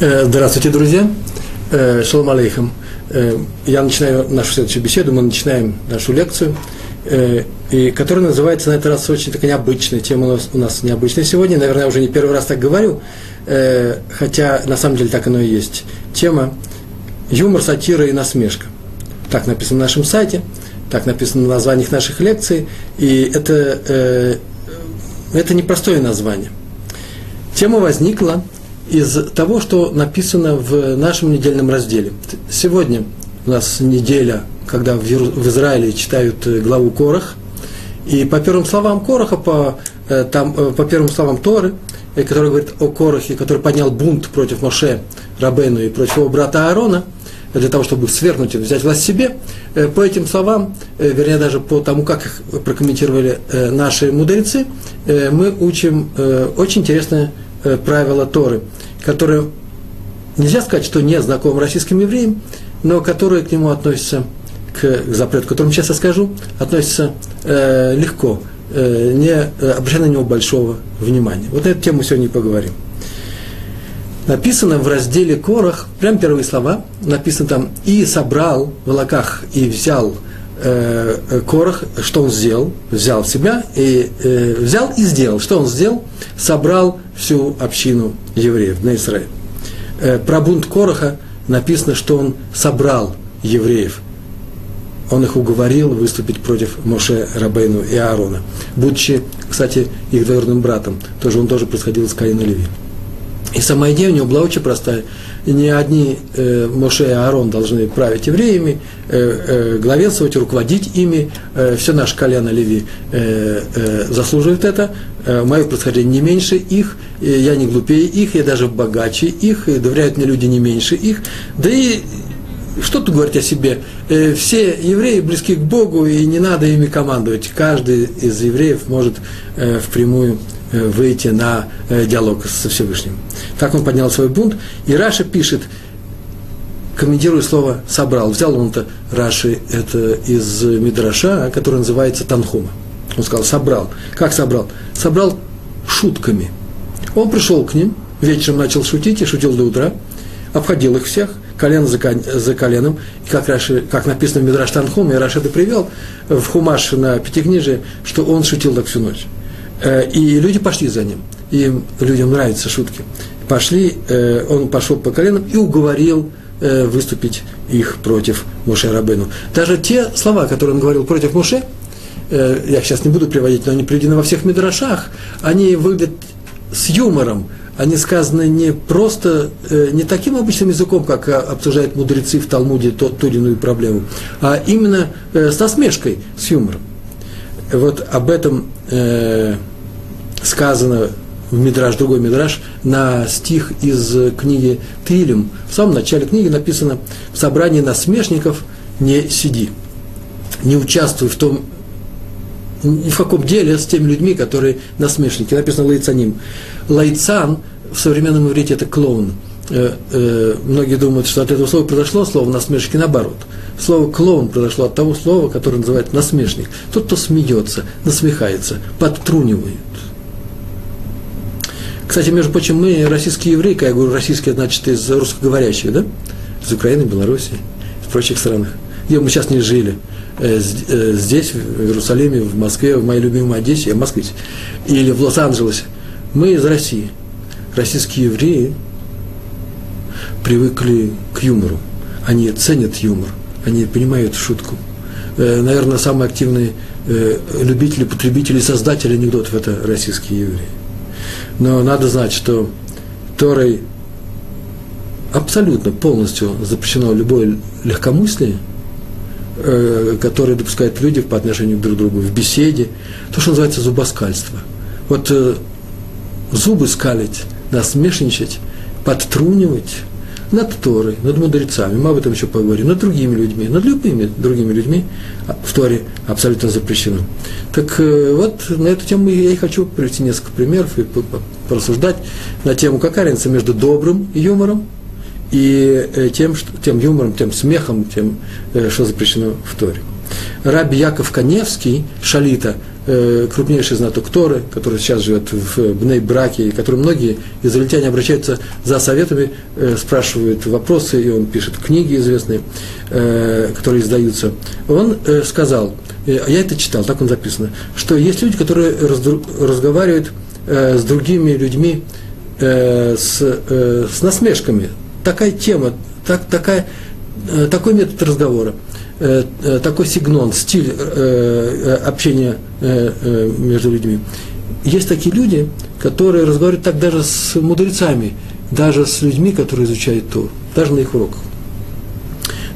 Э, здравствуйте, друзья. Э, шалом алейхам. Э, я начинаю нашу следующую беседу, мы начинаем нашу лекцию, и, которая называется на этот раз очень такая необычная, тема у нас, у нас необычная сегодня, наверное, я уже не первый раз так говорю, хотя на самом деле так оно и есть. Тема юмор, сатира и насмешка. Так написано на нашем сайте, так написано на названиях наших лекций, и это, это непростое название. Тема возникла из того, что написано в нашем недельном разделе. Сегодня у нас неделя, когда в Израиле читают э, главу Корах, и по первым словам Короха, по, э, там, э, по первым словам Торы, который говорит о Корохе, который поднял бунт против Моше Рабену и против его брата Аарона, для того, чтобы свергнуть и взять власть себе, по этим словам, вернее, даже по тому, как их прокомментировали наши мудрецы, мы учим очень интересное правило Торы – которое нельзя сказать, что не знаком российским евреям, но которое к нему относится, к запрету, которому сейчас я скажу, относится э, легко, э, не э, обращая на него большого внимания. Вот на эту тему сегодня и поговорим. Написано в разделе Корах, прям первые слова, написано там «И собрал в волоках и взял э, Корах, что он сделал? Взял себя и э, взял и сделал. Что он сделал? Собрал всю общину евреев на Израиль. Э, про бунт Короха написано, что он собрал евреев. Он их уговорил выступить против Моше Рабейну и Аарона, будучи, кстати, их двоюродным братом. Тоже он тоже происходил из Каина Леви. И сама идея у него была очень простая. И не одни э, Моше и Аарон должны править евреями, э, э, главенствовать, руководить ими. Э, все наше колено Леви э, э, заслуживает это. Э, мое происхождение не меньше их, э, я не глупее их, я даже богаче их, и доверяют мне люди не меньше их. Да и что тут говорить о себе? Э, все евреи близки к Богу, и не надо ими командовать. Каждый из евреев может э, впрямую выйти на э, диалог со Всевышним. Так он поднял свой бунт, и Раша пишет, комментируя слово «собрал». Взял он это, Раши, это из Мидраша, который называется Танхума. Он сказал «собрал». Как собрал? Собрал шутками. Он пришел к ним, вечером начал шутить и шутил до утра, обходил их всех, колено за, за коленом, и как, Раши, как написано в Мидраш Танхум, и Раши это привел в Хумаш на Пятикнижие, что он шутил так всю ночь. Э, и люди пошли за ним. Им людям нравятся шутки. Пошли, э, он пошел по коленам и уговорил э, выступить их против Моше Рабену. Даже те слова, которые он говорил против Моше, я сейчас не буду приводить, но они приведены во всех мидрашах, они выглядят с юмором, они сказаны не просто, не таким обычным языком, как обсуждают мудрецы в Талмуде ту, ту или иную проблему, а именно с насмешкой, с юмором. Вот об этом сказано в Мидраж, другой Мидраж, на стих из книги Трилем. В самом начале книги написано «В собрании насмешников не сиди, не участвуй в том, ни в каком деле с теми людьми, которые насмешники». Написано «лайцаним». Лайцан в современном иврите – это клоун. Э, э, многие думают, что от этого слова произошло слово насмешники наоборот. Слово клоун произошло от того слова, которое называется насмешник. Тот, кто смеется, насмехается, подтрунивает. Кстати, между прочим, мы российские евреи, когда я говорю российские, значит, из русскоговорящих, да? Из Украины, Белоруссии, из прочих странах, где мы сейчас не жили. Э, э, здесь, в Иерусалиме, в Москве, в моей любимой Одессе, я москвич, или в Лос-Анджелесе. Мы из России. Российские евреи привыкли к юмору. Они ценят юмор, они понимают шутку. Э, наверное, самые активные любители, потребители, создатели анекдотов – это российские евреи. Но надо знать, что Торой абсолютно полностью запрещено любое легкомыслие, э, которое допускают люди по отношению друг к другу в беседе, то, что называется зубоскальство. Вот э, зубы скалить, насмешничать, подтрунивать – над Торой, над мудрецами, мы об этом еще поговорим, над другими людьми, над любыми другими людьми в Торе абсолютно запрещено. Так э, вот, на эту тему я и хочу привести несколько примеров и порассуждать на тему, какая разница между добрым юмором и э, тем, тем юмором, тем смехом, тем, э, что запрещено в Торе. Раби Яков Каневский, Шалита крупнейший знаток Торы, который сейчас живет в Бней-Браке, и который многие израильтяне обращаются за советами, э, спрашивают вопросы, и он пишет книги известные, э, которые издаются. Он э, сказал, э, я это читал, так он записано, что есть люди, которые разговаривают э, с другими людьми э, с, э, с насмешками. Такая тема, так, такая, э, такой метод разговора. Э, э, такой сигнон, стиль э, общения между людьми. Есть такие люди, которые разговаривают так даже с мудрецами, даже с людьми, которые изучают Тур, даже на их уроках.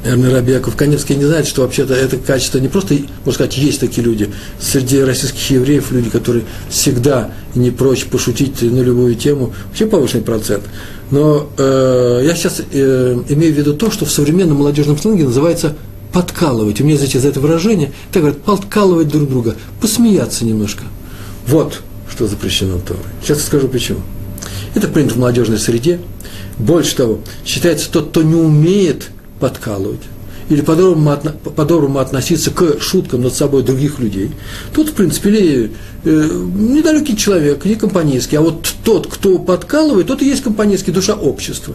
Наверное, Раби Яков Каневский не знает, что вообще-то это качество не просто, можно сказать, есть такие люди. Среди российских евреев люди, которые всегда не прочь пошутить на любую тему, вообще повышенный процент. Но э, я сейчас э, имею в виду то, что в современном молодежном сленге называется подкалывать, у меня, знаете, за это выражение, так говорят, подкалывать друг друга, посмеяться немножко. Вот что запрещено Торой. Сейчас скажу почему. Это принято в молодежной среде. Больше того, считается тот, кто не умеет подкалывать, или по-доброму, относиться к шуткам над собой других людей, тут, в принципе, или, э, недалекий человек, не компанейский, а вот тот, кто подкалывает, тот и есть компанейский, душа общества.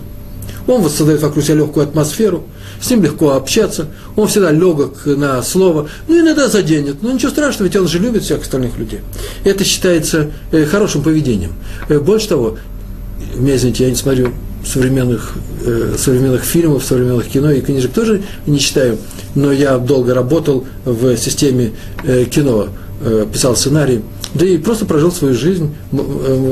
Он воссоздает вокруг себя легкую атмосферу, с ним легко общаться, он всегда легок на слово, ну, иногда заденет, но ничего страшного, ведь он же любит всех остальных людей. Это считается э, хорошим поведением. Э, больше того, меня извините, я не смотрю современных, э, современных фильмов, современных кино и книжек тоже не читаю, но я долго работал в системе э, кино, э, писал сценарий, да и просто прожил свою жизнь э,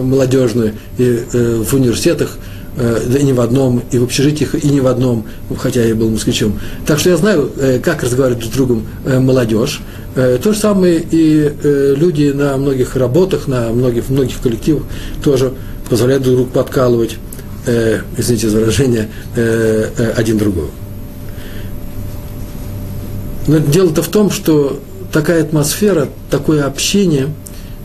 молодежную и, э, в университетах, да и не в одном, и в общежитиях, и не в одном, хотя я был москвичом. Так что я знаю, э, как разговаривать с другом э, молодежь. То же самое и люди на многих работах, на многих, многих коллективах тоже позволяют друг другу подкалывать, извините за выражение, один другого. Но дело-то в том, что такая атмосфера, такое общение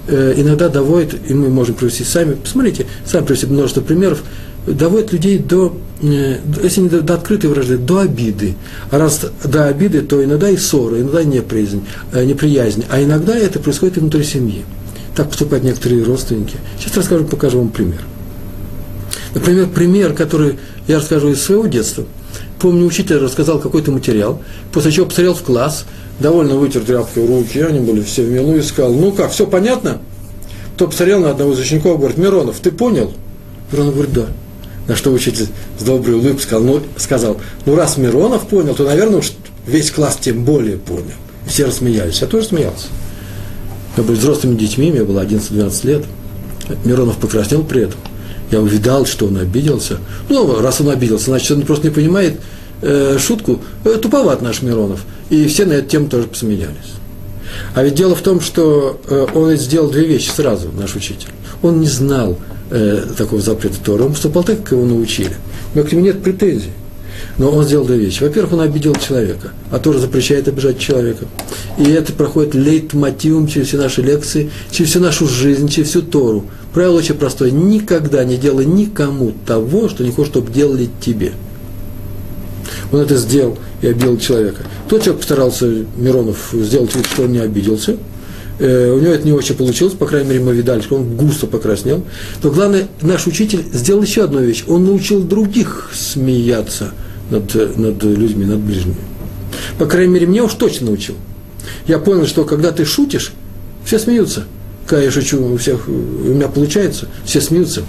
иногда доводит, и мы можем привести сами, посмотрите, сами привести множество примеров, доводит людей до, э, если не до, до открытой вражды, до обиды. А раз до обиды, то иногда и ссоры, иногда неприязнь, э, неприязнь, а иногда это происходит и внутри семьи. Так поступают некоторые родственники. Сейчас расскажу, покажу вам пример. Например, пример, который я расскажу из своего детства. Помню, учитель рассказал какой-то материал, после чего посмотрел в класс, довольно вытер тряпкой руки, они были все в милу, и сказал, ну как, все понятно? То посмотрел на одного из учеников, говорит, Миронов, ты понял? Миронов говорит, да. На что учитель с доброй улыбкой сказал, ну, сказал, ну раз Миронов понял, то, наверное, уж весь класс тем более понял. Все рассмеялись. Я тоже смеялся. Мы были взрослыми детьми, мне было 11-12 лет. Миронов покраснел при этом. Я увидал, что он обиделся. Ну, раз он обиделся, значит, он просто не понимает э, шутку. Э, туповат наш Миронов. И все на эту тему тоже посмеялись. А ведь дело в том, что э, он сделал две вещи сразу, наш учитель. Он не знал, э, такого запрета Тора, он поступал так, как его научили. У к нему нет претензий. Но он сделал две вещи. Во-первых, он обидел человека, а Тора запрещает обижать человека. И это проходит лейтмотивом через все наши лекции, через всю нашу жизнь, через всю Тору. Правило очень простое. Никогда не делай никому того, что не хочешь, чтобы делали тебе. Он это сделал и обидел человека. Тот человек постарался, Миронов, сделать вид, что он не обиделся – Э, у него это не очень получилось, по крайней мере, мы видали, что он густо покраснел. Но главное, наш учитель сделал еще одну вещь. Он научил других смеяться над, над людьми, над ближними. По крайней мере, мне уж точно научил. Я понял, что когда ты шутишь, все смеются. Когда я шучу, у всех, у меня получается, все смеются.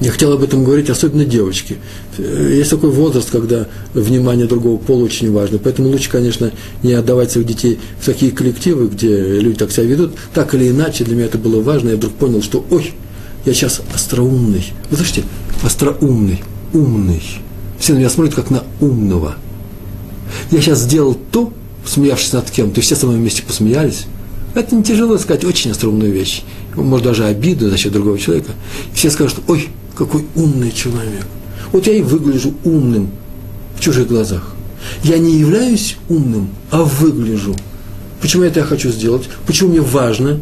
Я хотел об этом говорить, особенно девочки. Есть такой возраст, когда внимание другого пола очень важно. Поэтому лучше, конечно, не отдавать своих детей в такие коллективы, где люди так себя ведут. Так или иначе, для меня это было важно. Я вдруг понял, что, ой, я сейчас остроумный. Вы слышите? Остроумный, умный. Все на меня смотрят, как на умного. Я сейчас сделал то, смеявшись над кем-то, и все со мной вместе посмеялись. Это не тяжело сказать, очень остроумную вещь. Может, даже обиду за счет другого человека. все скажут, ой, какой умный человек. Вот я и выгляжу умным в чужих глазах. Я не являюсь умным, а выгляжу. Почему это я хочу сделать? Почему мне важно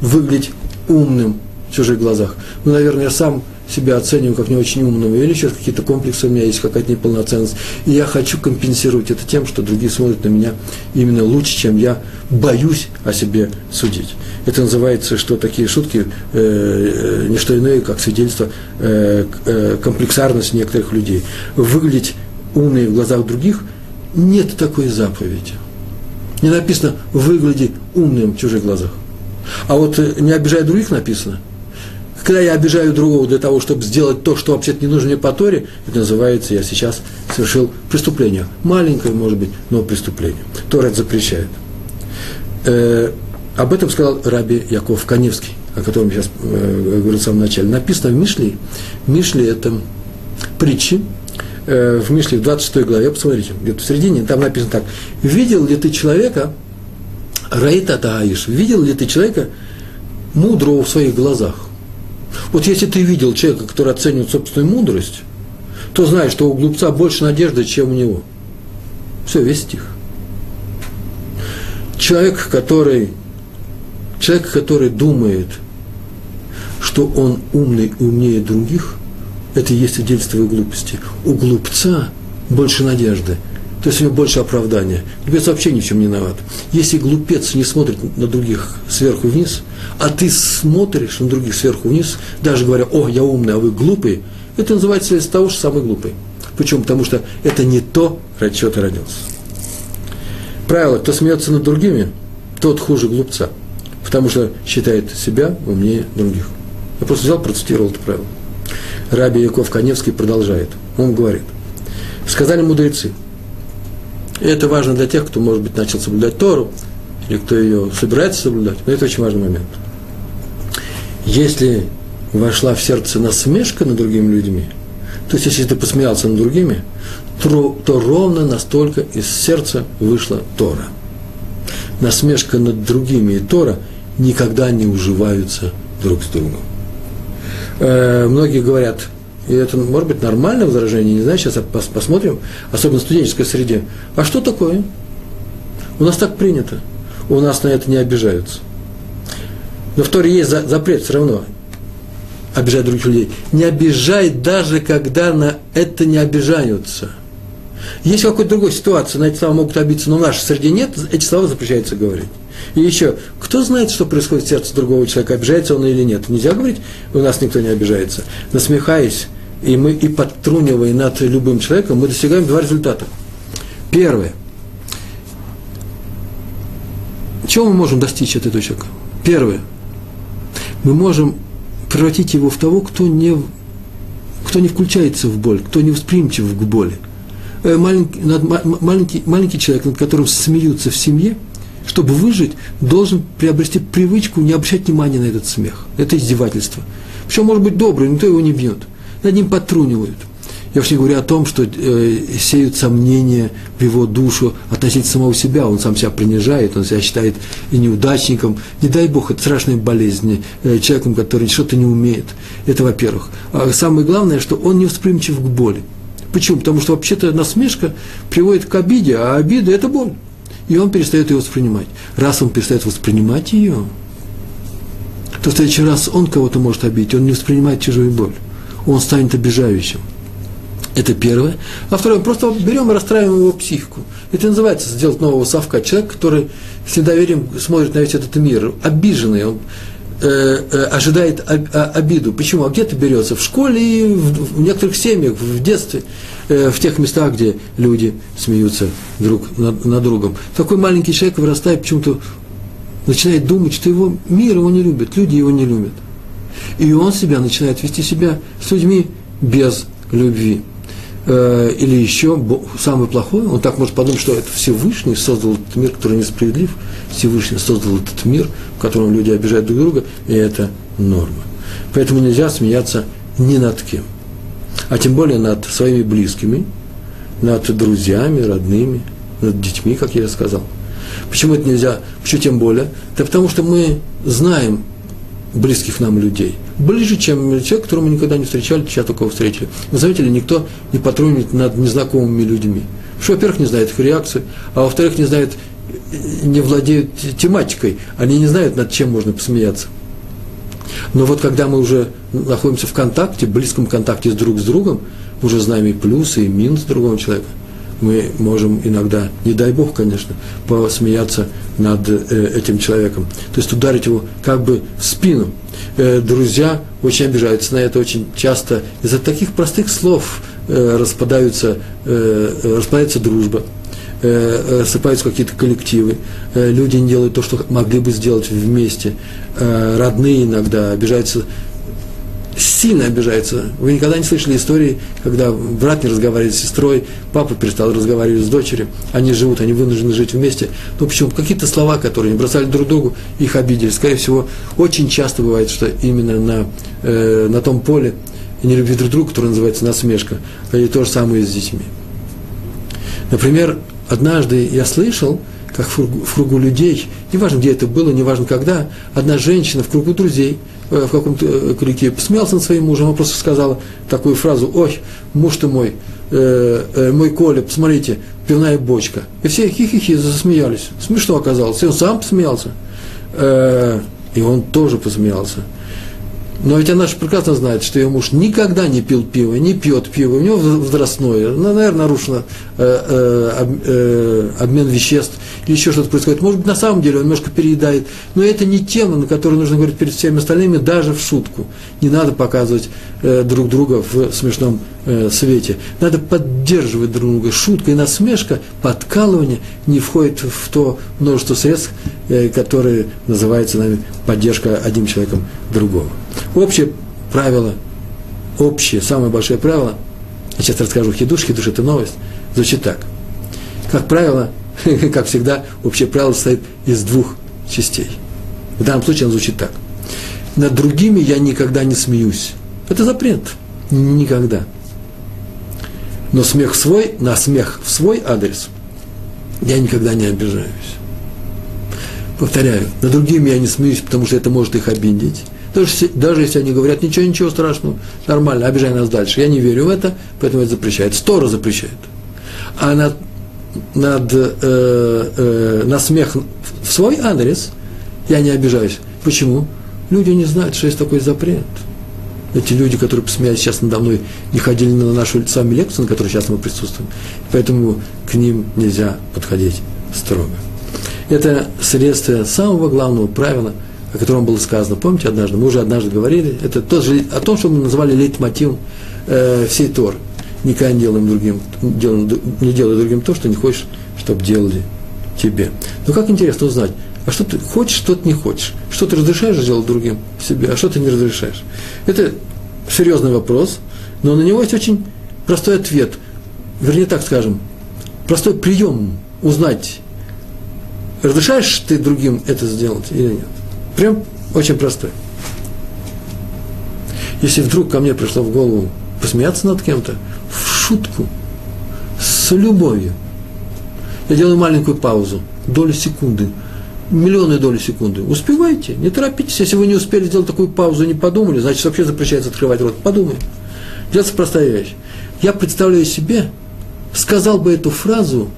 выглядеть умным в чужих глазах? Ну, наверное, я сам себя оцениваю как не очень умного, или еще какие-то комплексы у меня есть, какая-то неполноценность, и я хочу компенсировать это тем, что другие смотрят на меня именно лучше, чем я боюсь о себе судить. Это называется, что такие шутки э, э, не что иное, как свидетельство э, э, комплексарности некоторых людей. Выглядеть умные в глазах других нет такой заповеди. Не написано «выгляди умным в чужих глазах». А вот э, не обижай других написано. Когда я обижаю другого для того, чтобы сделать то, что вообще-то не нужно мне по Торе, это называется, я сейчас совершил преступление. Маленькое, может быть, но преступление. Тора это запрещает. Э, об этом сказал Раби Яков Каневский, о котором я сейчас э, говорил в самом начале. Написано в Мишле. Мишле – это притчи, э, в Мишле в 26 главе, посмотрите, где-то в середине, там написано так. «Видел ли ты человека, Раита Таиш, видел ли ты человека мудрого в своих глазах? Вот если ты видел человека, который оценивает собственную мудрость, то знаешь, что у глупца больше надежды, чем у него. Все, весь стих. Человек, который, человек, который думает, что он умный и умнее других, это и есть свидетельство его глупости. У глупца больше надежды, то есть у него больше оправдания. Глупец вообще ни в чем не виноват. Если глупец не смотрит на других сверху вниз, а ты смотришь на других сверху вниз, даже говоря, о, я умный, а вы глупый, это называется из того, что самый глупый. Почему? Потому что это не то, ради чего ты родился. Правило, кто смеется над другими, тот хуже глупца, потому что считает себя умнее других. Я просто взял, процитировал это правило. Раби Яков Каневский продолжает. Он говорит, сказали мудрецы, и это важно для тех, кто, может быть, начал соблюдать Тору, или кто ее собирается соблюдать, но это очень важный момент. Если вошла в сердце насмешка над другими людьми, то есть если ты посмеялся над другими, то, то ровно настолько из сердца вышла Тора. Насмешка над другими и Тора никогда не уживаются друг с другом. Э, многие говорят, и это может быть нормальное возражение, не знаю, сейчас посмотрим, особенно в студенческой среде. А что такое? У нас так принято. У нас на это не обижаются. Но в Торе есть запрет все равно обижать других людей. Не обижай даже, когда на это не обижаются. Есть какой-то другой ситуации, на эти слова могут обидеться, но в нашей среде нет, эти слова запрещается говорить. И еще, кто знает, что происходит в сердце другого человека, обижается он или нет? Нельзя говорить, у нас никто не обижается. Насмехаясь, и мы и подтрунивая над любым человеком, мы достигаем два результата. Первое. Чего мы можем достичь от этого человека? Первое. Мы можем превратить его в того, кто не, кто не включается в боль, кто не восприимчив к боли. Э, маленький, маленький, маленький человек, над которым смеются в семье, чтобы выжить, должен приобрести привычку не обращать внимания на этот смех. Это издевательство. Причем может быть добрый, никто его не бьет. Над ним потрунивают. Я уж не говорю о том, что э, сеют сомнения в его душу относительно самого себя. Он сам себя принижает, он себя считает и неудачником. Не дай Бог, это страшная болезнь э, человеком, который что-то не умеет. Это во-первых. А самое главное, что он не восприимчив к боли. Почему? Потому что вообще-то насмешка приводит к обиде, а обида – это боль. И он перестает ее воспринимать. Раз он перестает воспринимать ее, то в следующий раз он кого-то может обидеть, он не воспринимает чужую боль. Он станет обижающим. Это первое. А второе, просто берем и расстраиваем его психику. Это называется сделать нового совка. Человек, который с недоверием смотрит на весь этот мир, обиженный, он э, э, ожидает об, обиду. Почему? А где это берется? В школе и в, в некоторых семьях, в детстве, э, в тех местах, где люди смеются друг над, над другом. Такой маленький человек вырастает, почему-то начинает думать, что его мир его не любит, люди его не любят. И он себя начинает вести себя с людьми без любви. Э, или еще самое плохое, он так может подумать, что это Всевышний создал этот мир, который несправедлив, Всевышний создал этот мир, в котором люди обижают друг друга, и это норма. Поэтому нельзя смеяться ни над кем, а тем более над своими близкими, над друзьями, родными, над детьми, как я сказал. Почему это нельзя? Почему тем более? Да потому что мы знаем близких нам людей – ближе, чем человек, которого мы никогда не встречали, сейчас только встретили. Вы заметили, никто не патрулит над незнакомыми людьми. Что, во-первых, не знает их реакции, а во-вторых, не знает, не владеют тематикой, они не знают, над чем можно посмеяться. Но вот когда мы уже находимся в контакте, близком контакте с друг с другом, уже знаем и плюсы, и минусы другого человека, мы можем иногда, не дай бог, конечно, посмеяться над э, этим человеком. То есть ударить его как бы в спину. Э, друзья очень обижаются на это очень часто. Из-за таких простых слов э, распадаются, распадается дружба рассыпаются какие-то коллективы, люди не делают то, что могли бы сделать вместе, родные иногда обижаются, сильно обижаются. Вы никогда не слышали истории, когда брат не разговаривает с сестрой, папа перестал разговаривать с дочерью, они живут, они вынуждены жить вместе. Ну почему? Какие-то слова, которые не бросали друг другу, их обидели. Скорее всего, очень часто бывает, что именно на, э, на том поле не любви друг друга, которое называется насмешка, и то же самое с детьми. Например, однажды я слышал, как в кругу людей, неважно, где это было, неважно когда, одна женщина в кругу друзей, в каком-то э, коллективе, посмеялся над своим мужем, она просто сказала такую фразу, ой, муж ты мой, э, э, мой Коля, посмотрите, пивная бочка. И все хихихи засмеялись. Смешно оказалось. И он сам посмеялся. Э, и он тоже посмеялся. Но ведь она же прекрасно знает, что ее муж никогда не пил пиво, не пьет пиво, у него возрастное, наверное, нарушен э, э, э, обмен веществ или еще что-то происходит. Может быть, на самом деле он немножко переедает, но это не тема, на которую нужно говорить перед всеми остальными, даже в шутку. Не надо показывать э, друг друга в смешном э, свете. Надо поддерживать друг друга. Шутка и насмешка, подкалывание не входит в то множество средств, э, которые называются нами поддержка одним человеком другого. Общее правило, общее, самое большое правило, я сейчас расскажу хидуш, хидуш – это новость, звучит так. Как правило, как всегда, общее правило состоит из двух частей. В данном случае оно звучит так. Над другими я никогда не смеюсь. Это запрет. Никогда. Но смех свой, на смех в свой адрес я никогда не обижаюсь. Повторяю, над другими я не смеюсь, потому что это может их обидеть. Даже, даже если они говорят, ничего, ничего страшного, нормально, обижай нас дальше. Я не верю в это, поэтому это запрещает. Тора запрещает. А над, над, э, э, на смех в свой адрес я не обижаюсь. Почему? Люди не знают, что есть такой запрет. Эти люди, которые посмеялись сейчас надо мной, не ходили на нашу с лекцию, на которой сейчас мы присутствуем. Поэтому к ним нельзя подходить строго. Это следствие самого главного правила, о котором было сказано. Помните однажды? Мы уже однажды говорили. Это тоже о том, что мы называли лейтмотивом э, всей Тор. Никогда не делаем другим, делаем, не делай другим то, что не хочешь, чтобы делали тебе. Но как интересно узнать, а что ты хочешь, что ты не хочешь. Что ты разрешаешь делать другим себе, а что ты не разрешаешь. Это серьезный вопрос, но на него есть очень простой ответ. Вернее, так скажем, простой прием узнать, разрешаешь ты другим это сделать или нет. Прям очень простой. Если вдруг ко мне пришло в голову посмеяться над кем-то, шутку, с любовью, я делаю маленькую паузу, долю секунды, миллионы доли секунды. Успевайте, не торопитесь. Если вы не успели сделать такую паузу и не подумали, значит, вообще запрещается открывать рот. Подумай. Делается простая вещь. Я представляю себе, сказал бы эту фразу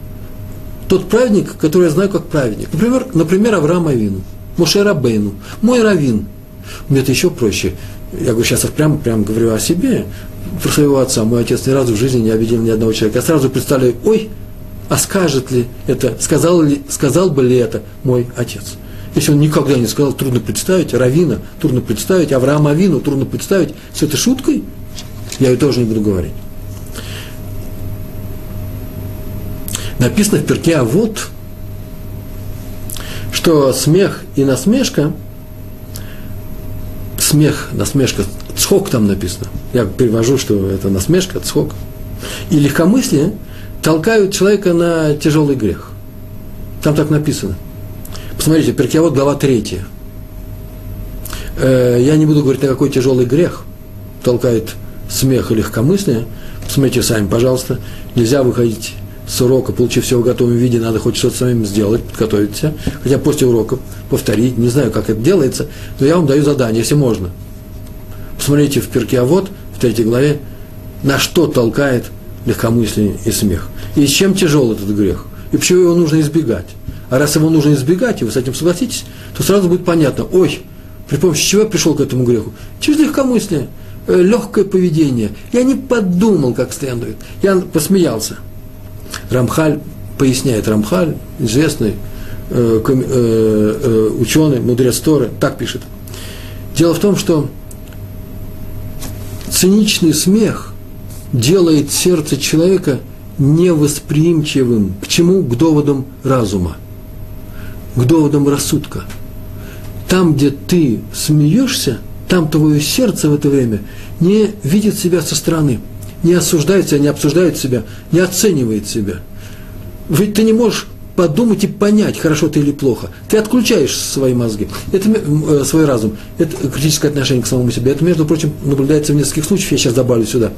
тот праведник, который я знаю как праведник. Например, например Авраам Авину, Моше Рабейну, мой раввин. Мне это еще проще. Я говорю, сейчас прямо, прямо говорю о себе, про своего отца. Мой отец ни разу в жизни не обидел ни одного человека. Я сразу представляю, ой, а скажет ли это, сказал, ли, сказал бы ли это мой отец? Если он никогда не сказал, трудно представить, Равина, трудно представить, Авраама Авину, трудно представить, с этой шуткой, я ее тоже не буду говорить. Написано в перке, а вот, что смех и насмешка, смех, насмешка, цхок там написано, я перевожу, что это насмешка, цхок, и легкомыслие – толкают человека на тяжелый грех. Там так написано. Посмотрите, Перкиавод, глава 3. Э, я не буду говорить, на какой тяжелый грех толкает смех и легкомыслие. Посмотрите сами, пожалуйста. Нельзя выходить с урока, получив все в готовом виде, надо хоть что-то самим сделать, подготовиться. Хотя после урока повторить, не знаю, как это делается, но я вам даю задание, если можно. Посмотрите в Перкиавод, в третьей главе, на что толкает легкомыслие и смех. И чем тяжел этот грех? И почему его нужно избегать? А раз его нужно избегать, и вы с этим согласитесь, то сразу будет понятно, ой, При помощи чего я пришел к этому греху? Через легкомыслие, э, легкое поведение. Я не подумал как следует. Я посмеялся. Рамхаль поясняет, Рамхаль, известный э, э, э, ученый, мудрец Торы, так пишет. Дело в том, что циничный смех делает сердце человека невосприимчивым. К чему? К доводам разума, к доводам рассудка. Там, где ты смеешься, там твое сердце в это время не видит себя со стороны, не осуждает себя, не обсуждает себя, не оценивает себя. Ведь ты не можешь подумать и понять, хорошо ты или плохо. Ты отключаешь свои мозги, это, э, свой разум. Это критическое отношение к самому себе. Это, между прочим, наблюдается в нескольких случаях, я сейчас добавлю сюда.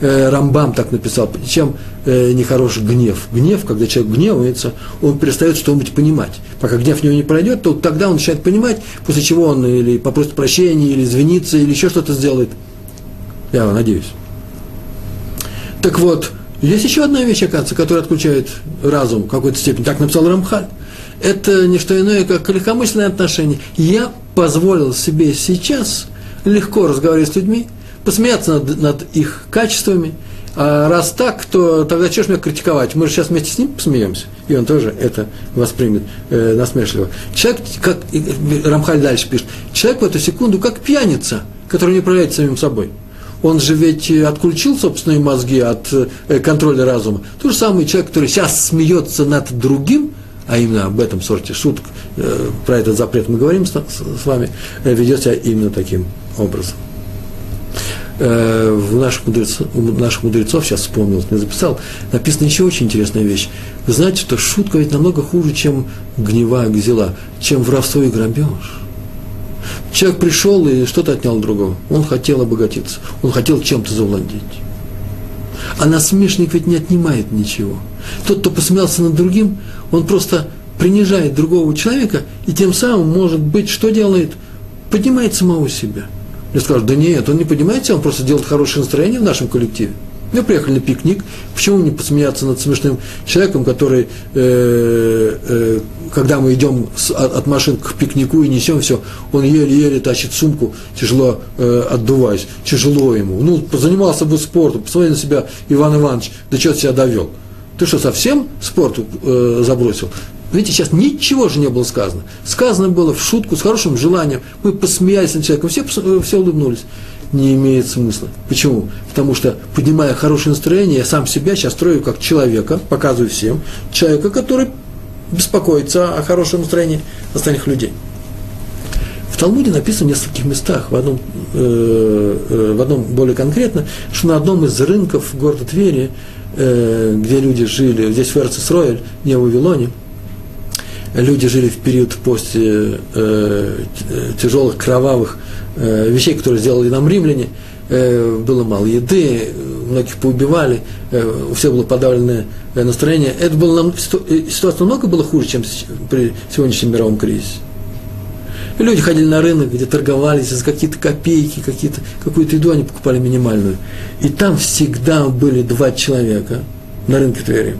Э, Рамбам так написал, чем э, нехороший гнев. Гнев, когда человек гневается, он перестает что-нибудь понимать. Пока гнев в него не пройдет, то тогда он начинает понимать, после чего он или попросит прощения, или извинится, или еще что-то сделает. Я надеюсь. Так вот, есть еще одна вещь, оказывается, которая отключает разум в какой-то степени. Так написал Рамхаль. Это не что иное, как легкомысленное отношение. Я позволил себе сейчас легко разговаривать с людьми, посмеяться над, над их качествами. А раз так, то тогда что ж меня критиковать? Мы же сейчас вместе с ним посмеемся. И он тоже это воспримет э, насмешливо. Человек, как Рамхаль дальше пишет, человек в эту секунду как пьяница, который не управляет самим собой – он же ведь отключил собственные мозги от э, контроля разума. То же самое человек, который сейчас смеется над другим, а именно об этом сорте шуток, э, про этот запрет мы говорим с, вами, э, ведет себя именно таким образом. В наших мудрецов, наших мудрецов, сейчас вспомнил, не записал, написана еще очень интересная вещь. Вы знаете, что шутка ведь намного хуже, чем гнева, гзела, чем воровство и грабеж. Человек пришел и что-то отнял другого. Он хотел обогатиться. Он хотел чем-то завладеть. А насмешник ведь не отнимает ничего. Тот, кто посмеялся над другим, он просто принижает другого человека и тем самым, может быть, что делает? Поднимает самого себя. Мне скажут, да нет, он не поднимается, он просто делает хорошее настроение в нашем коллективе. Мы приехали на пикник, почему не посмеяться над смешным человеком, который, э, э, когда мы идем с, от, от машин к пикнику и несем все, он еле-еле тащит сумку, тяжело э, отдуваясь, тяжело ему. Ну, занимался бы спортом, посмотри на себя, Иван Иванович, да что себя довел? Ты что, совсем спорту э, забросил? Видите, сейчас ничего же не было сказано. Сказано было в шутку, с хорошим желанием. Мы посмеялись над человеком, все, все улыбнулись не имеет смысла. Почему? Потому что, поднимая хорошее настроение, я сам себя сейчас строю как человека, показываю всем, человека, который беспокоится о хорошем настроении остальных людей. В Талмуде написано в нескольких местах, в одном, э, э, в одном более конкретно, что на одном из рынков города Твери, э, где люди жили, здесь в Эрцисроэль, не в Вавилоне, люди жили в период после э, тяжелых кровавых э, вещей, которые сделали нам римляне, э, было мало еды, многих поубивали, э, у всех было подавленное э, настроение. Это было нам, э, ситуация намного была хуже, чем при сегодняшнем мировом кризисе. Люди ходили на рынок, где торговались за какие-то копейки, какие-то, какую-то еду они покупали минимальную. И там всегда были два человека на рынке Твери,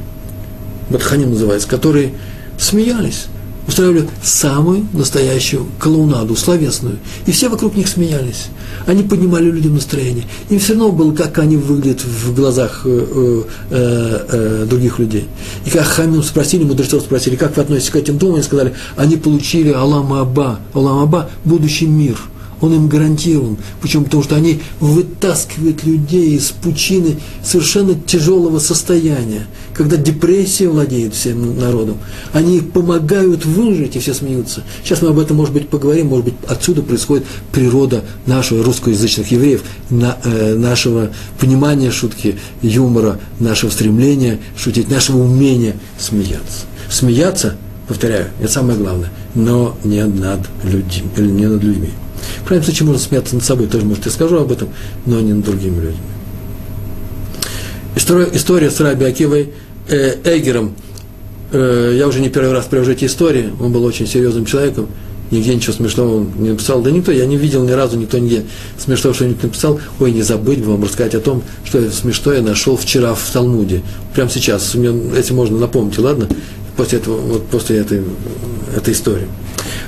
Батханим называется, которые смеялись устраивали самую настоящую клоунаду, словесную. И все вокруг них смеялись. Они поднимали людям настроение. Им все равно было, как они выглядят в глазах э, э, э, других людей. И как Хамим спросили, мудрецов спросили, как вы относитесь к этим думам, они сказали, они получили Алам Аба, Алам Аба, будущий мир – он им гарантирован. Почему? Потому что они вытаскивают людей из пучины совершенно тяжелого состояния, когда депрессия владеет всем народом. Они помогают выжить, и все смеются. Сейчас мы об этом, может быть, поговорим, может быть, отсюда происходит природа нашего русскоязычных евреев, на, э, нашего понимания шутки, юмора, нашего стремления шутить, нашего умения смеяться. Смеяться, повторяю, это самое главное, но не над людьми, или не над людьми. В крайнем случае можно смеяться над собой, тоже, может, я скажу об этом, но не над другими людьми. История, история с Раби Акивой Эгером. Э, я уже не первый раз привожу эти истории. Он был очень серьезным человеком. Нигде ничего смешного не написал. Да никто, я не видел ни разу, никто нигде смешного что-нибудь написал. Ой, не забыть бы вам рассказать о том, что я смешное нашел вчера в Талмуде. Прямо сейчас. Мне, этим можно напомнить, ладно? После этого, вот после этой, этой истории.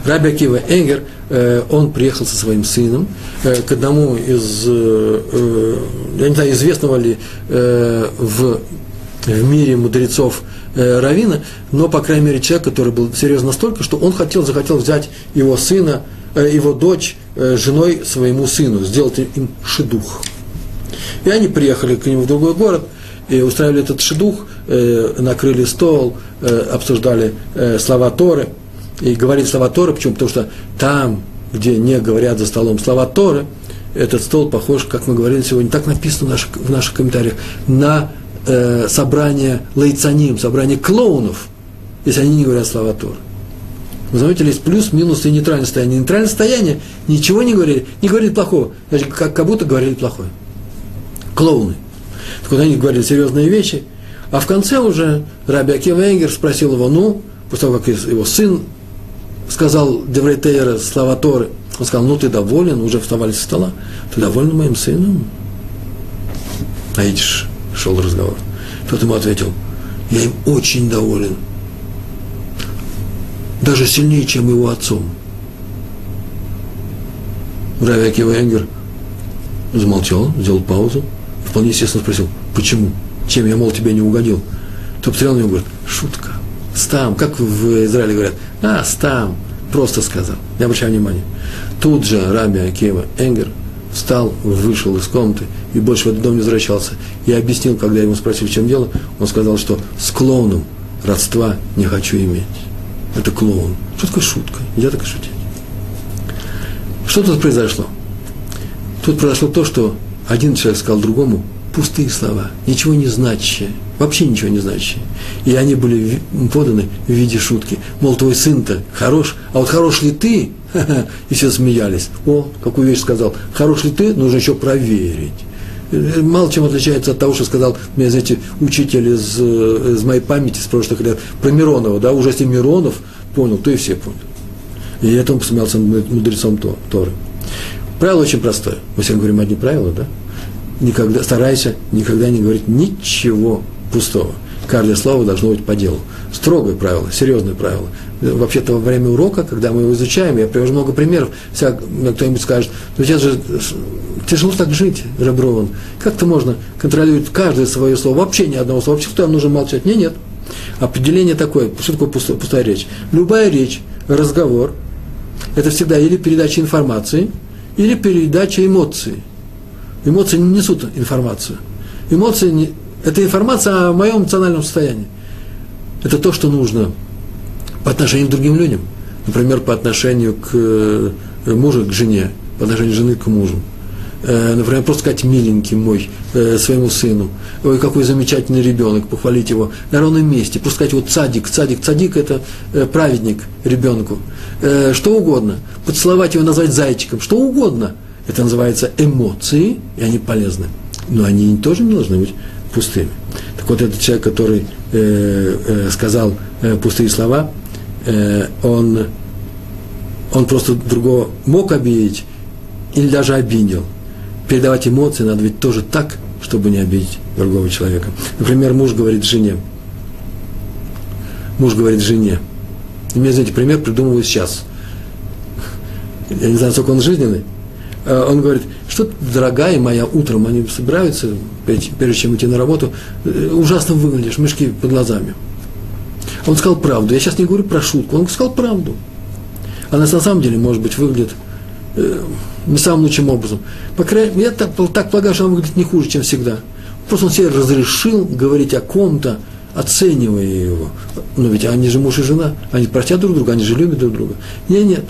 Раби Акива Энгер, э, он приехал со своим сыном э, к одному из, я не знаю, известного ли в, в мире мудрецов Равина, но, по крайней мере, человек, который был серьезно настолько, что он хотел, захотел взять его сына, его дочь женой своему сыну, сделать им шедух. И они приехали к нему в другой город, и устраивали этот шедух, накрыли стол, обсуждали слова Торы – и говорить слова Торы, почему? Потому что там, где не говорят за столом слова Торы, этот стол похож, как мы говорили сегодня, так написано в наших, в наших комментариях, на э, собрание лейцаним, собрание клоунов, если они не говорят слова Торы. Вы заметили, есть плюс, минус и нейтральное состояние. Нейтральное состояние ничего не говорили, не говорили плохого, значит, как, как будто говорили плохое. Клоуны. Так вот, они говорили серьезные вещи, а в конце уже Раби Акива Энгер спросил его, ну, после того, как его сын сказал Деврейтейра слова Торы, он сказал, ну ты доволен, уже вставали со стола, ты доволен моим сыном? А видишь, шел разговор. Тот ему ответил, я им очень доволен. Даже сильнее, чем его отцом. Рави Акива Энгер замолчал, сделал паузу, вполне естественно спросил, почему? Чем я, мол, тебе не угодил? Тот посмотрел на него говорит, шутка. Стам, как в Израиле говорят, а, стам, просто сказал, не обращай внимания. Тут же Раби Акева Энгер встал, вышел из комнаты и больше в этот дом не возвращался. И объяснил, когда ему спросили, в чем дело, он сказал, что с клоуном родства не хочу иметь. Это клоун. Что такое шутка? Я так шутить. Что тут произошло? Тут произошло то, что один человек сказал другому пустые слова, ничего не значащие – вообще ничего не значащие. И они были поданы в виде шутки. Мол, твой сын-то хорош, а вот хорош ли ты? И все смеялись. О, какую вещь сказал. Хорош ли ты? Нужно еще проверить. Э, мало чем отличается от того, что сказал мне, знаете, учитель из, э, из моей памяти с прошлых лет про Миронова, да, уже если Миронов понял, то и все поняли. И это он посмеялся мудрецом Торы. Правило очень простое. Мы сегодня говорим одни правила, да? Никогда, старайся никогда не говорить ничего пустого. Каждое слово должно быть по делу. Строгое правило, серьезное правило. Вообще-то во время урока, когда мы его изучаем, я привожу много примеров, вся, кто-нибудь скажет, ну сейчас же тяжело так жить, Реброван. Как-то можно контролировать каждое свое слово, вообще ни одного слова, вообще кто нужно молчать? Нет, нет. Определение такое, что такое пустая, пустая речь? Любая речь, разговор, это всегда или передача информации, или передача эмоций. Эмоции не несут информацию. Эмоции не, это информация о моем эмоциональном состоянии. Это то, что нужно по отношению к другим людям. Например, по отношению к э, мужу, к жене, по отношению жены к мужу. Э, например, просто сказать «миленький мой» э, своему сыну. Ой, какой замечательный ребенок, похвалить его на ровном месте. Просто сказать вот «цадик», «цадик», «цадик» – это праведник ребенку. Что угодно. Поцеловать его, назвать зайчиком, что угодно. Это называется эмоции, и они полезны. Но они тоже не должны быть пустыми. Так вот, этот человек, который э, э, сказал э, пустые слова, э, он, он просто другого мог обидеть или даже обидел. Передавать эмоции надо ведь тоже так, чтобы не обидеть другого человека. Например, муж говорит жене. Муж говорит жене. И мне, знаете, пример придумываю сейчас. Я не знаю, сколько он жизненный. Э, он говорит, что дорогая моя, утром они собираются, прежде чем идти на работу, э, ужасно выглядишь, мешки под глазами. Он сказал правду. Я сейчас не говорю про шутку, он сказал правду. Она на самом деле, может быть, выглядит э, не самым лучшим образом. По крайней мере, я так, так полагаю, что она выглядит не хуже, чем всегда. Просто он себе разрешил говорить о ком-то, оценивая его. Но ведь они же муж и жена, они простят друг друга, они же любят друг друга. Нет, нет.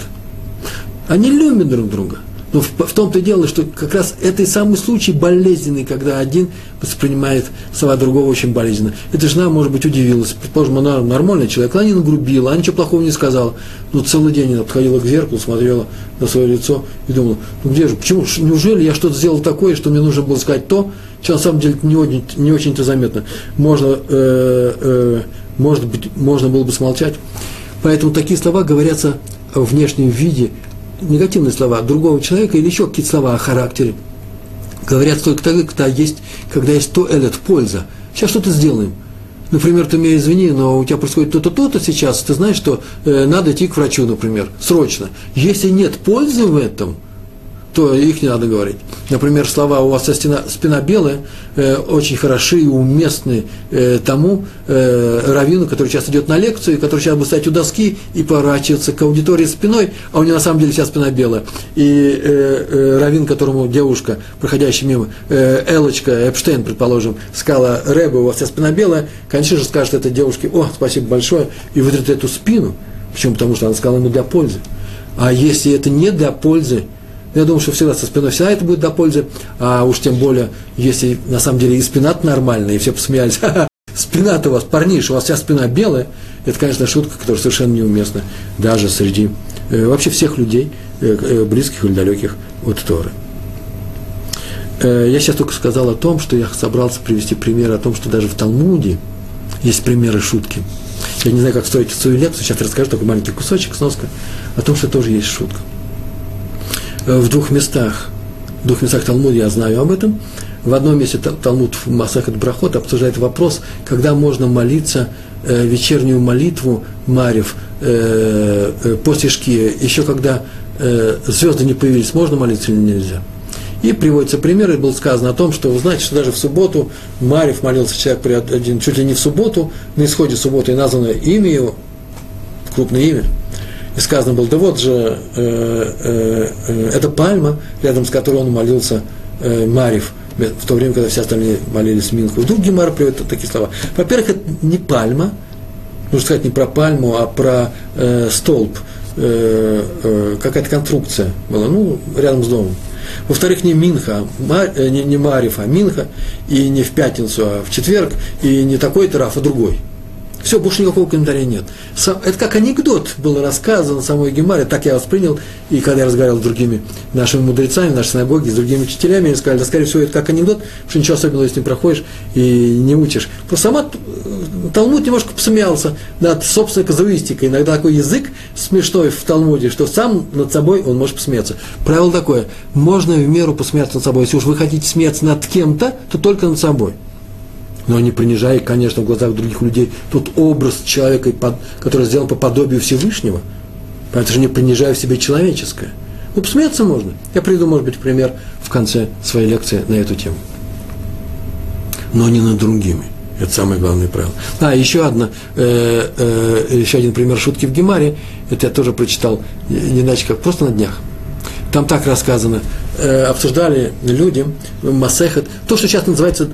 Они любят друг друга. Но в, в том-то и дело, что как раз это и самый случай болезненный, когда один воспринимает слова другого очень болезненно. Эта жена, может быть, удивилась. Предположим, она нормальный человек, она не нагрубила, она ничего плохого не сказала. Но целый день она подходила к зеркалу, смотрела на свое лицо и думала, ну где же, почему, неужели я что-то сделал такое, что мне нужно было сказать то, что на самом деле не, очень, не очень-то заметно. Можно, э, э, может быть, можно было бы смолчать. Поэтому такие слова говорятся в внешнем виде, негативные слова другого человека или еще какие-то слова о характере, говорят только тогда, когда есть, когда есть то этот, польза. Сейчас что-то сделаем. например, ты меня извини, но у тебя происходит то-то, то-то сейчас, ты знаешь, что э, надо идти к врачу, например, срочно. Если нет пользы в этом, то их не надо говорить. Например, слова «у вас спина, спина белая» э, очень хороши и уместны э, тому э, раввину, который сейчас идет на лекцию, который сейчас будет стоять у доски и поворачиваться к аудитории спиной, а у него на самом деле вся спина белая. И э, э, раввин, которому девушка, проходящая мимо, э, Элочка Эпштейн, предположим, сказала «Рэба, у вас вся спина белая», конечно же, скажет этой девушке «О, спасибо большое», и вытрет эту спину. Почему? Потому что она сказала ему для пользы. А если это не для пользы, я думаю, что всегда со спиной всегда это будет до пользы, а уж тем более, если на самом деле и спина нормальная, и все посмеялись, спина-то у вас, парниш, у вас вся спина белая, это, конечно, шутка, которая совершенно неуместна даже среди э, вообще всех людей, э, э, близких или далеких от Торы. Э, я сейчас только сказал о том, что я собрался привести пример о том, что даже в Талмуде есть примеры шутки. Я не знаю, как строить свою лекцию, сейчас расскажу такой маленький кусочек, сноска, о том, что тоже есть шутка. Э, в двух местах, в двух местах Талмуда я знаю об этом. В одном месте Талмуд в Масахат Брахот обсуждает вопрос, когда можно молиться э, вечернюю молитву Марев э, э, после Шкия, еще когда э, звезды не появились, можно молиться или нельзя. И приводится пример, и было сказано о том, что вы знаете, что даже в субботу Марев молился человек один, чуть ли не в субботу, на исходе субботы и названо имя его, крупное имя – и сказано было, да вот же, э, э, э, это пальма, рядом с которой он молился э, Марив, в то время, когда все остальные молились Минху. Вдруг Гемар приводит такие слова. Во-первых, это не пальма, нужно сказать не про пальму, а про э, столб, э, э, какая-то конструкция была, ну, рядом с домом. Во-вторых, не Минха, Мар, э, не, не Мариф, а Минха, и не в пятницу, а в четверг, и не такой Тараф, а другой – все, больше никакого комментария нет. Это как анекдот был рассказан самой Гемаре, так я воспринял, и когда я разговаривал с другими нашими мудрецами, нашей синагоги, с другими учителями, они сказали, да, скорее всего, это как анекдот, потому что ничего особенного, если не проходишь и не учишь. Просто сама э, Талмуд немножко посмеялся над собственной казуистикой. Иногда такой язык смешной в Талмуде, что сам над собой он может посмеяться. Правило такое, можно в меру посмеяться над собой. Если уж вы хотите смеяться над кем-то, то только над собой но не принижая, конечно, в глазах других людей тот образ человека, который сделан по подобию Всевышнего. Это же не принижая в себе человеческое. Ну, посмеяться можно. Я приведу, может быть, пример в конце своей лекции на эту тему. Но не над другими. Это самое главное правило. А, еще, одна, э, э, еще один пример шутки в Гемаре. Это я тоже прочитал не иначе, как просто на днях. Там так рассказано. Э, обсуждали люди Масехет. То, что сейчас называется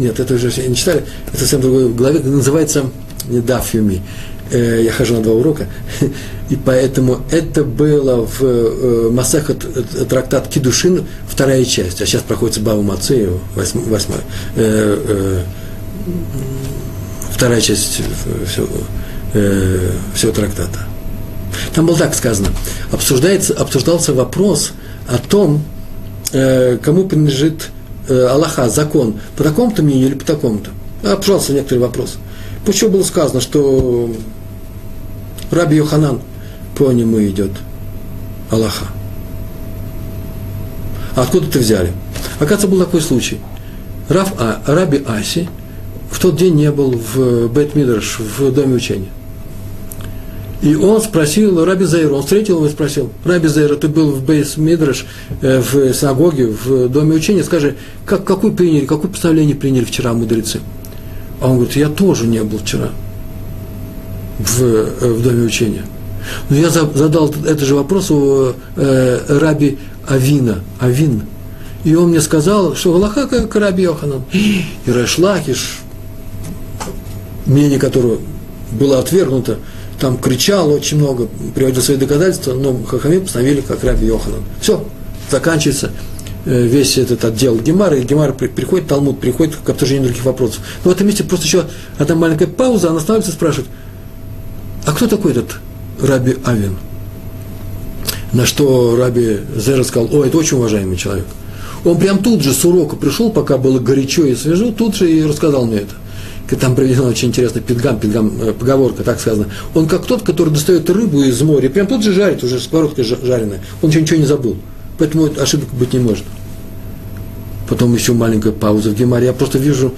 нет, это уже не читали, это совсем другой главе, называется Дафьюми. Э, я хожу на два урока, и поэтому это было в э, Масахат э, трактат Кидушин, вторая часть, а сейчас проходится Баву Мацею, восьмая, вторая часть всего, всего трактата. Там было так сказано, обсуждается, обсуждался вопрос о том, кому принадлежит э, Аллаха, закон, по такому-то мнению или по такому-то? А, пожалуйста, некоторый вопрос. Почему было сказано, что Раби Йоханан по нему идет Аллаха? А откуда это взяли? Оказывается, был такой случай. Рав, а, Раби Аси в тот день не был в Бет Мидраш, в доме учения. И он спросил Раби Зейра, он встретил его и спросил, Раби Зейра, ты был в Бейс Мидраш, э, в синагоге, в доме учения, скажи, как, какую приняли, какое представление приняли вчера мудрецы? А он говорит, я тоже не был вчера в, э, в доме учения. Но я задал этот же вопрос у э, Раби Авина, Авин, и он мне сказал, что Галаха как Раби Йоханан. И Рашлакиш, мнение которого было отвергнуто, там кричал очень много, приводил свои доказательства, но Хахами постановили, как Раби Йоханан. Все, заканчивается э, весь этот отдел Гемара, и Гемара приходит, Талмуд приходит к обсуждению других вопросов. Но в этом месте просто еще одна маленькая пауза, она останавливается спрашивает, а кто такой этот Раби Авин? На что Раби Зера сказал, о, это очень уважаемый человек. Он прям тут же с урока пришел, пока было горячо и свежо, тут же и рассказал мне это там приведена очень интересный пидгам, пидгам, э, поговорка, так сказано. Он как тот, который достает рыбу из моря, прям тут же жарит, уже сковородкой жареная. Он еще ничего не забыл. Поэтому ошибок быть не может. Потом еще маленькая пауза в Гемаре. Я просто вижу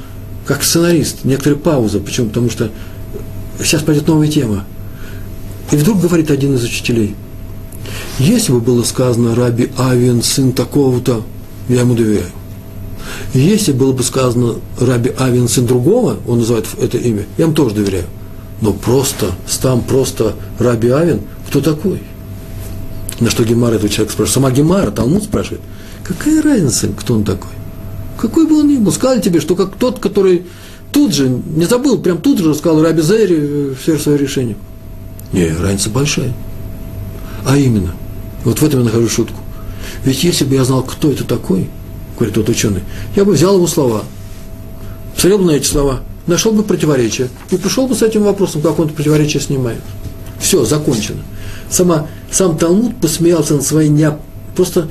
как сценарист, некоторая пауза. Почему? Потому что сейчас пойдет новая тема. И вдруг говорит один из учителей, если бы было сказано Раби Авиан, сын такого-то, я ему доверяю. Если было бы сказано Раби Авиан, сын другого, он называет это имя, я ему тоже доверяю. Но просто, там просто Раби Авин, кто такой? На что Гемара этот человек спрашивает. Сама Гемара, Талмуд спрашивает. Какая разница, кто он такой? Какой бы он ни был, сказали тебе, что как тот, который тут же, не забыл, прям тут же сказал Раби Зейри все свое решение. Не, разница большая. А именно, вот в этом я нахожу шутку. Ведь если бы я знал, кто это такой, говорит тот ученый, я бы взял его слова, посмотрел бы на эти слова, нашел бы противоречие и пришел бы с этим вопросом, как он это противоречие снимает. Все, закончено. Сама, сам Талмуд посмеялся над своей не, просто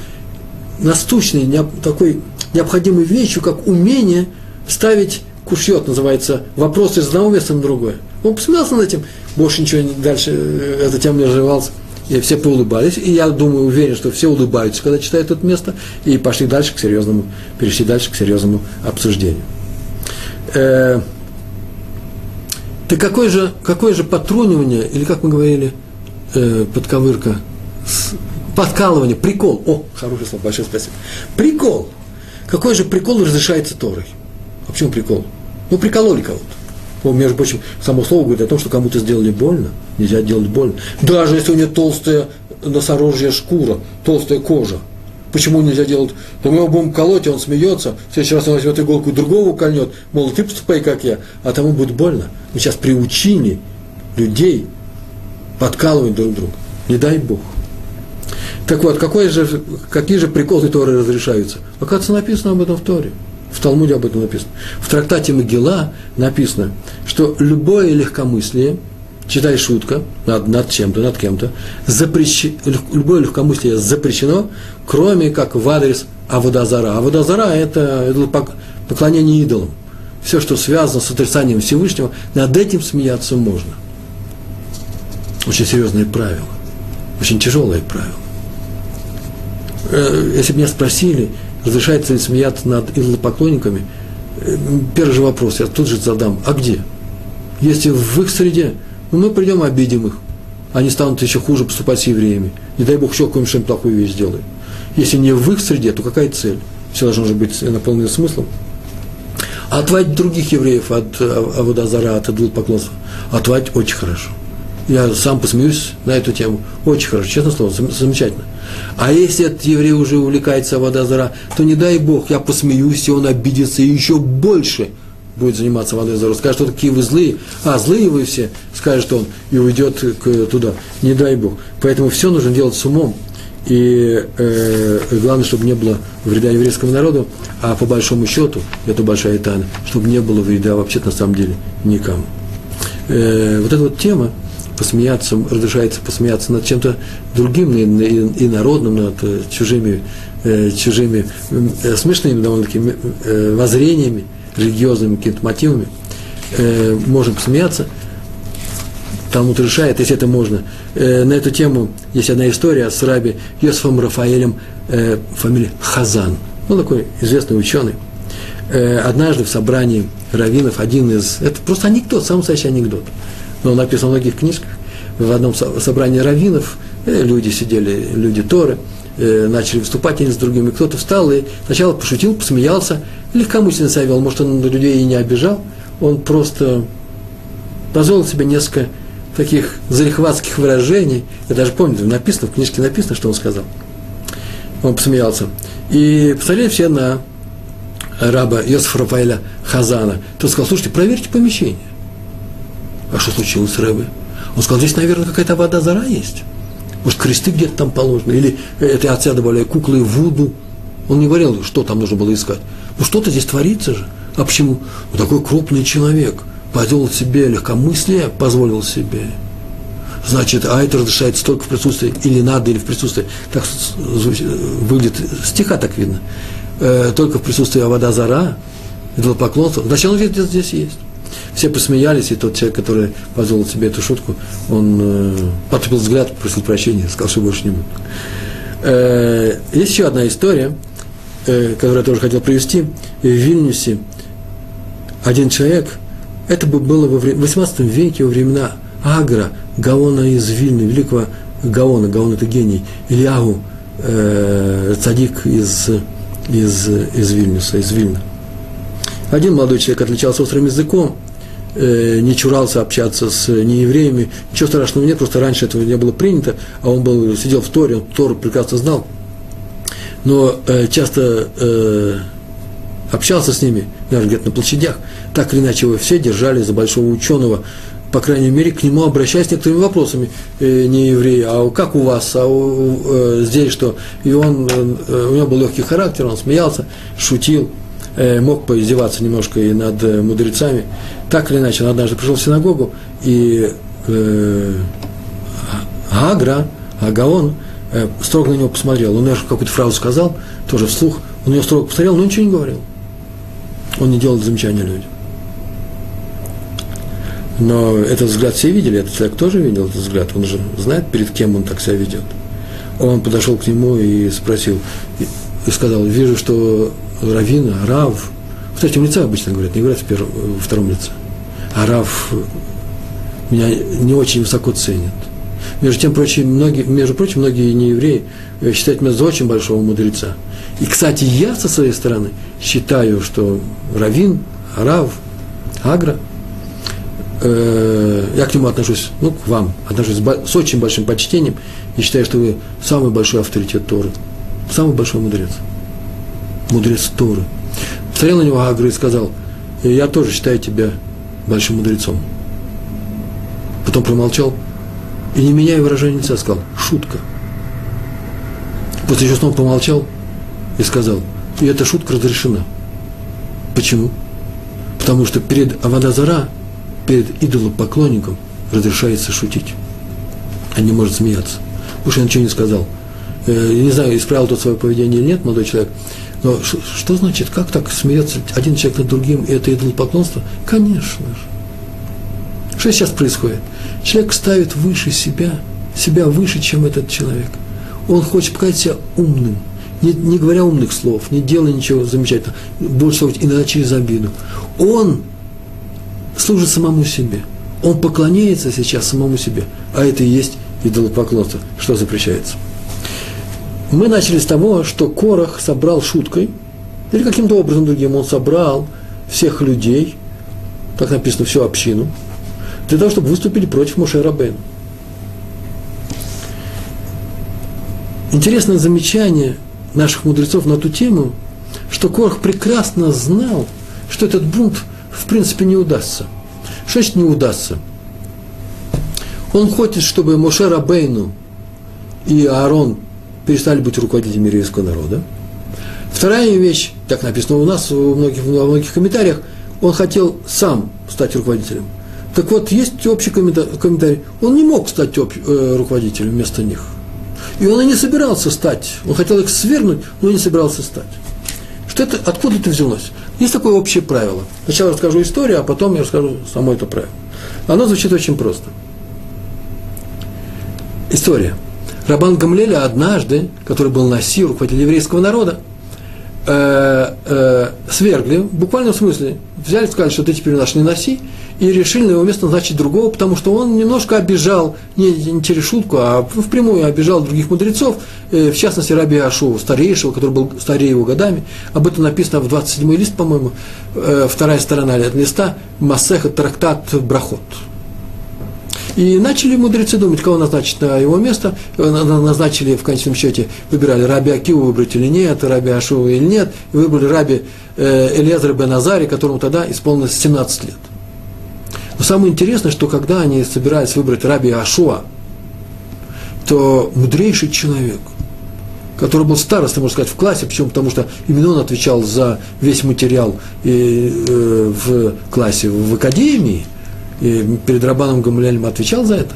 насущной, не, такой необходимой вещью, как умение ставить кушьет, называется, вопрос из одного места на другое. Он посмеялся над этим, больше ничего дальше э, эта тема не развивалась. И все поулыбались, и я думаю, уверен, что все улыбаются, когда читают это место, и пошли дальше к серьезному, перешли дальше к серьезному обсуждению. Э, так какое же, какое же потрунивание, или как мы говорили, э, подковырка, подкалывание, прикол. О, хорошее слово, большое спасибо. Прикол. Какой же прикол разрешается Торой? А почему прикол? Ну, прикололи кого-то. Ну, между прочим, само слово говорит о том, что кому-то сделали больно. Нельзя делать больно. Даже если у него толстая носорожья шкура, толстая кожа. Почему нельзя делать? То мы его будем колоть, и он смеется. В следующий раз он возьмет иголку и другого кольнет. Мол, ты поступай, как я. А тому будет больно. Мы сейчас приучили людей подкалывать друг друга. Не дай Бог. Так вот, какой же, какие же приколы Торы разрешаются? Оказывается, написано об этом в Торе. В Талмуде об этом написано. В трактате Могила написано, что любое легкомыслие, читай шутка над, над чем-то, над кем-то, запрещ... любое легкомыслие запрещено, кроме как в адрес Аводазара. Аводазара – это, поклонение идолам. Все, что связано с отрицанием Всевышнего, над этим смеяться можно. Очень серьезные правила, очень тяжелые правила. Э, если бы меня спросили, разрешается ли смеяться над идолопоклонниками, э, первый же вопрос я тут же задам, а где? Если в их среде, ну, мы придем и обидим их, они станут еще хуже поступать с евреями. Не дай Бог, еще какую-нибудь плохую вещь сделаем. Если не в их среде, то какая цель? Все должно же быть наполнено смыслом. А отводить других евреев от э, Аводазара, от идолопоклонства, отводить очень хорошо. Я сам посмеюсь на эту тему. Очень хорошо, честно слово, замечательно. А если этот еврей уже увлекается вода зара, то не дай Бог, я посмеюсь, и он обидится и еще больше будет заниматься водой зара. Скажет, что такие вы злые, а злые вы все, скажет он, и уйдет к, туда. Не дай Бог. Поэтому все нужно делать с умом. И э, главное, чтобы не было вреда еврейскому народу, а по большому счету, это большая тайна, чтобы не было вреда вообще на самом деле никому. Э, вот эта вот тема, посмеяться, разрешается посмеяться над чем-то другим, и, и, народным, над э, чужими, э, чужими э, смешными довольно-таки воззрениями, религиозными какими-то мотивами, э, можем посмеяться. Талмуд решает, если это можно. На эту тему есть одна история с раби Йосифом Рафаэлем, э, фамилия Хазан. Он такой известный ученый. Однажды в собрании раввинов один из... Это просто анекдот, самый настоящий анекдот но он написан в многих книжках. В одном собрании раввинов э, люди сидели, люди Торы, э, начали выступать один с другими. Кто-то встал и сначала пошутил, посмеялся, легкомысленно себя вел, может, он людей и не обижал, он просто позволил себе несколько таких залихватских выражений. Я даже помню, написано, в книжке написано, что он сказал. Он посмеялся. И посмотрели все на раба Йосифа Рафаэля Хазана. Тот сказал, слушайте, проверьте помещение. А что случилось с Рэбе? Он сказал, здесь, наверное, какая-то вода зара есть. Может, кресты где-то там положены. Или это отца добавляю, куклы Вуду. Он не говорил, что там нужно было искать. Ну, что-то здесь творится же. А почему? Ну, такой крупный человек позволил себе легкомыслие, позволил себе. Значит, а это разрешается только в присутствии, или надо, или в присутствии. Так выглядит, стиха так видно. Э, только в присутствии вода зара, идолопоклонства. Значит, он где-то здесь есть. Все посмеялись, и тот человек, который позволил себе эту шутку, он э, потупил взгляд, просил прощения, сказал, что больше не будет. Э, есть еще одна история, э, которую я тоже хотел привести. В Вильнюсе один человек, это бы было в 18 веке, во времена Агра, Гаона из Вильны, великого Гаона, Гаон это гений, Ильягу, э, цадик из, из, из Вильнюса, из Вильна. Один молодой человек отличался острым языком, э, не чурался общаться с неевреями. Ничего страшного нет, просто раньше этого не было принято, а он был, сидел в Торе, он Тору прекрасно знал. Но э, часто э, общался с ними, наверное, где-то на площадях, так или иначе его все держали за большого ученого, по крайней мере, к нему обращаясь с некоторыми вопросами, э, не евреи, а как у вас, а у, э, здесь что? И он, э, у него был легкий характер, он смеялся, шутил, э, мог поиздеваться немножко и над э, мудрецами. Так или иначе, он однажды пришел в синагогу, и э, Агра, Агаон, э, строго на него посмотрел. Он даже какую-то фразу сказал, тоже вслух, он ее строго посмотрел, но ничего не говорил. Он не делал замечания людям. Но этот взгляд все видели, этот человек тоже видел этот взгляд, он же знает, перед кем он так себя ведет. Он подошел к нему и спросил, и сказал, вижу, что Равина, Рав, в третьем лице обычно говорят, не говорят в, первом, во втором лице, а Рав меня не очень высоко ценит. Между тем, прочим, многие, между прочим, многие неевреи считают меня за очень большого мудреца. И, кстати, я со своей стороны считаю, что Равин, Рав, Агра – э, я к нему отношусь, ну, к вам, отношусь с, с очень большим почтением и считаю, что вы самый большой авторитет Торы, самый большой мудрец, мудрец Торы. Посмотрел на него Агра и сказал, я тоже считаю тебя большим мудрецом. Потом промолчал и, не меняя выражения лица, сказал, шутка. После еще снова помолчал и сказал, и эта шутка разрешена. Почему? Потому что перед Авадазара перед идолопоклонником разрешается шутить, а не может смеяться. Уж я ничего не сказал. Э, я не знаю, исправил тот свое поведение или нет, молодой человек, но что значит, как так смеется один человек над другим, и это идолопоклонство? Конечно же. Что сейчас происходит? Человек ставит выше себя, себя выше, чем этот человек. Он хочет показать себя умным, не, не говоря умных слов, не делая ничего замечательного, больше всего иногда через обиду. Он служит самому себе. Он поклоняется сейчас самому себе. А это и есть идолопоклонство, что запрещается. Мы начали с того, что Корах собрал шуткой, или каким-то образом другим, он собрал всех людей, так написано, всю общину, для того, чтобы выступили против Моше Рабейна. Интересное замечание наших мудрецов на эту тему, что Корах прекрасно знал, что этот бунт в принципе не удастся. Что значит не удастся? Он хочет, чтобы Моше Рабейну и Аарон перестали быть руководителями еврейского народа. Вторая вещь, так написано у нас во многих, во многих комментариях, он хотел сам стать руководителем. Так вот, есть общий комментарий. Он не мог стать об, э, руководителем вместо них. И он и не собирался стать. Он хотел их свергнуть, но не собирался стать. Что это, откуда это взялось? Есть такое общее правило. Сначала расскажу историю, а потом я расскажу само это правило. Оно звучит очень просто. История. Рабан Гамлеля однажды, который был Наси, руководитель еврейского народа, э, э, свергли, в буквальном смысле, взяли сказали, что ты теперь наш не Наси, и решили на его место назначить другого, потому что он немножко обижал, не, не через шутку, а впрямую обижал других мудрецов, э, в частности, Раби Ашова, старейшего, который был старее его годами. Об этом написано в 27-й лист, по-моему, э, вторая сторона листа, Масеха, трактат Брахот. И начали мудрецы думать, кого назначить на его место. Назначили, в конечном счете, выбирали Раби Акиву выбрать или нет, Раби Ашова или нет. И выбрали Раби э, Элезра бен Азари, которому тогда исполнилось 17 лет. Но самое интересное, что когда они собирались выбрать Раби Ашуа, то мудрейший человек, который был старостой, можно сказать, в классе, почему? Потому что именно он отвечал за весь материал и, э, в классе, в академии, и перед Рабаном Гамлялем отвечал за это.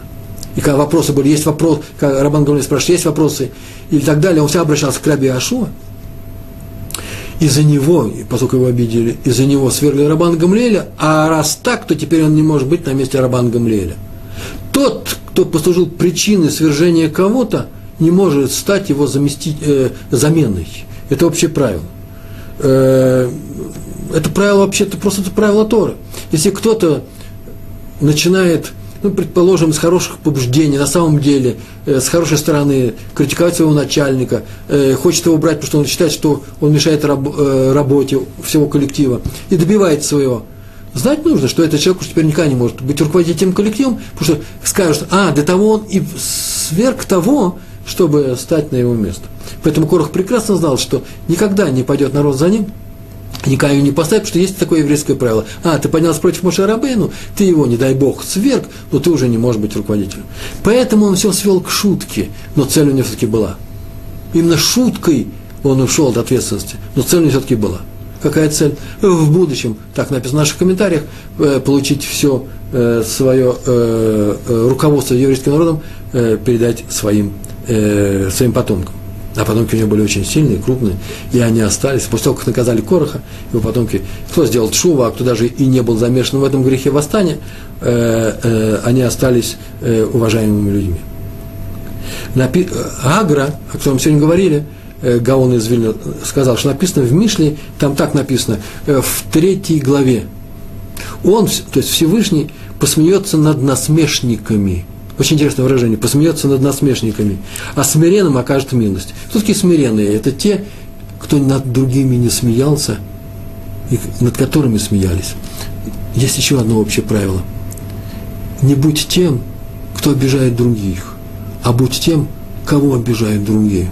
И когда вопросы были, есть вопрос, когда Рабан Гамляль спрашивает, есть вопросы, и так далее, он всегда обращался к Раби Ашуа, из-за него, поскольку его обидели, из-за него свергли Рабан Гамлеля, а раз так, то теперь он не может быть на месте Рабан Гамлеля. Тот, кто послужил причиной свержения кого-то, не может стать его заместить, э, заменой. Это общее правило. Э, это правило вообще-то просто это правило Торы. Если кто-то начинает, ну, предположим, с хороших побуждений, на самом деле, э, с хорошей стороны, критиковать своего начальника, э, хочет его убрать, потому что он считает, что он мешает раб, э, работе всего коллектива, и добивается своего. Знать нужно, что этот человек уж теперь никогда не может быть руководителем коллективом, потому что скажут, а, до того он и сверх того, чтобы стать на его место. Поэтому Корох прекрасно знал, что никогда не пойдет народ за ним, никогда не поставит, потому что есть такое еврейское правило. А, ты поднялся против Моше Рабейну, ты его, не дай бог, сверг, но ты уже не можешь быть руководителем. Поэтому он все свел к шутке, но цель у него все-таки была. Именно шуткой он ушел от ответственности, но цель у него все-таки была. Какая цель? В будущем, так написано в наших комментариях, э, получить все э, свое э, руководство еврейским народом, передать своим, своим потомкам. А потомки у него были очень сильные, крупные, и они остались. После того, как наказали Короха, его потомки, кто сделал Шува, а кто даже и не был замешан в этом грехе восстания, э, э, они остались э, уважаемыми людьми. Напи... Агра, о котором сегодня говорили, э, Гаон из Вильна сказал, что написано в Мишле, там так написано, э, в третьей главе. Он, то есть Всевышний, посмеется над насмешниками – очень интересное выражение. Посмеется над насмешниками. А смиренным окажет милость. Кто такие смиренные? Это те, кто над другими не смеялся, и над которыми смеялись. Есть еще одно общее правило. Не будь тем, кто обижает других, а будь тем, кого обижают другие.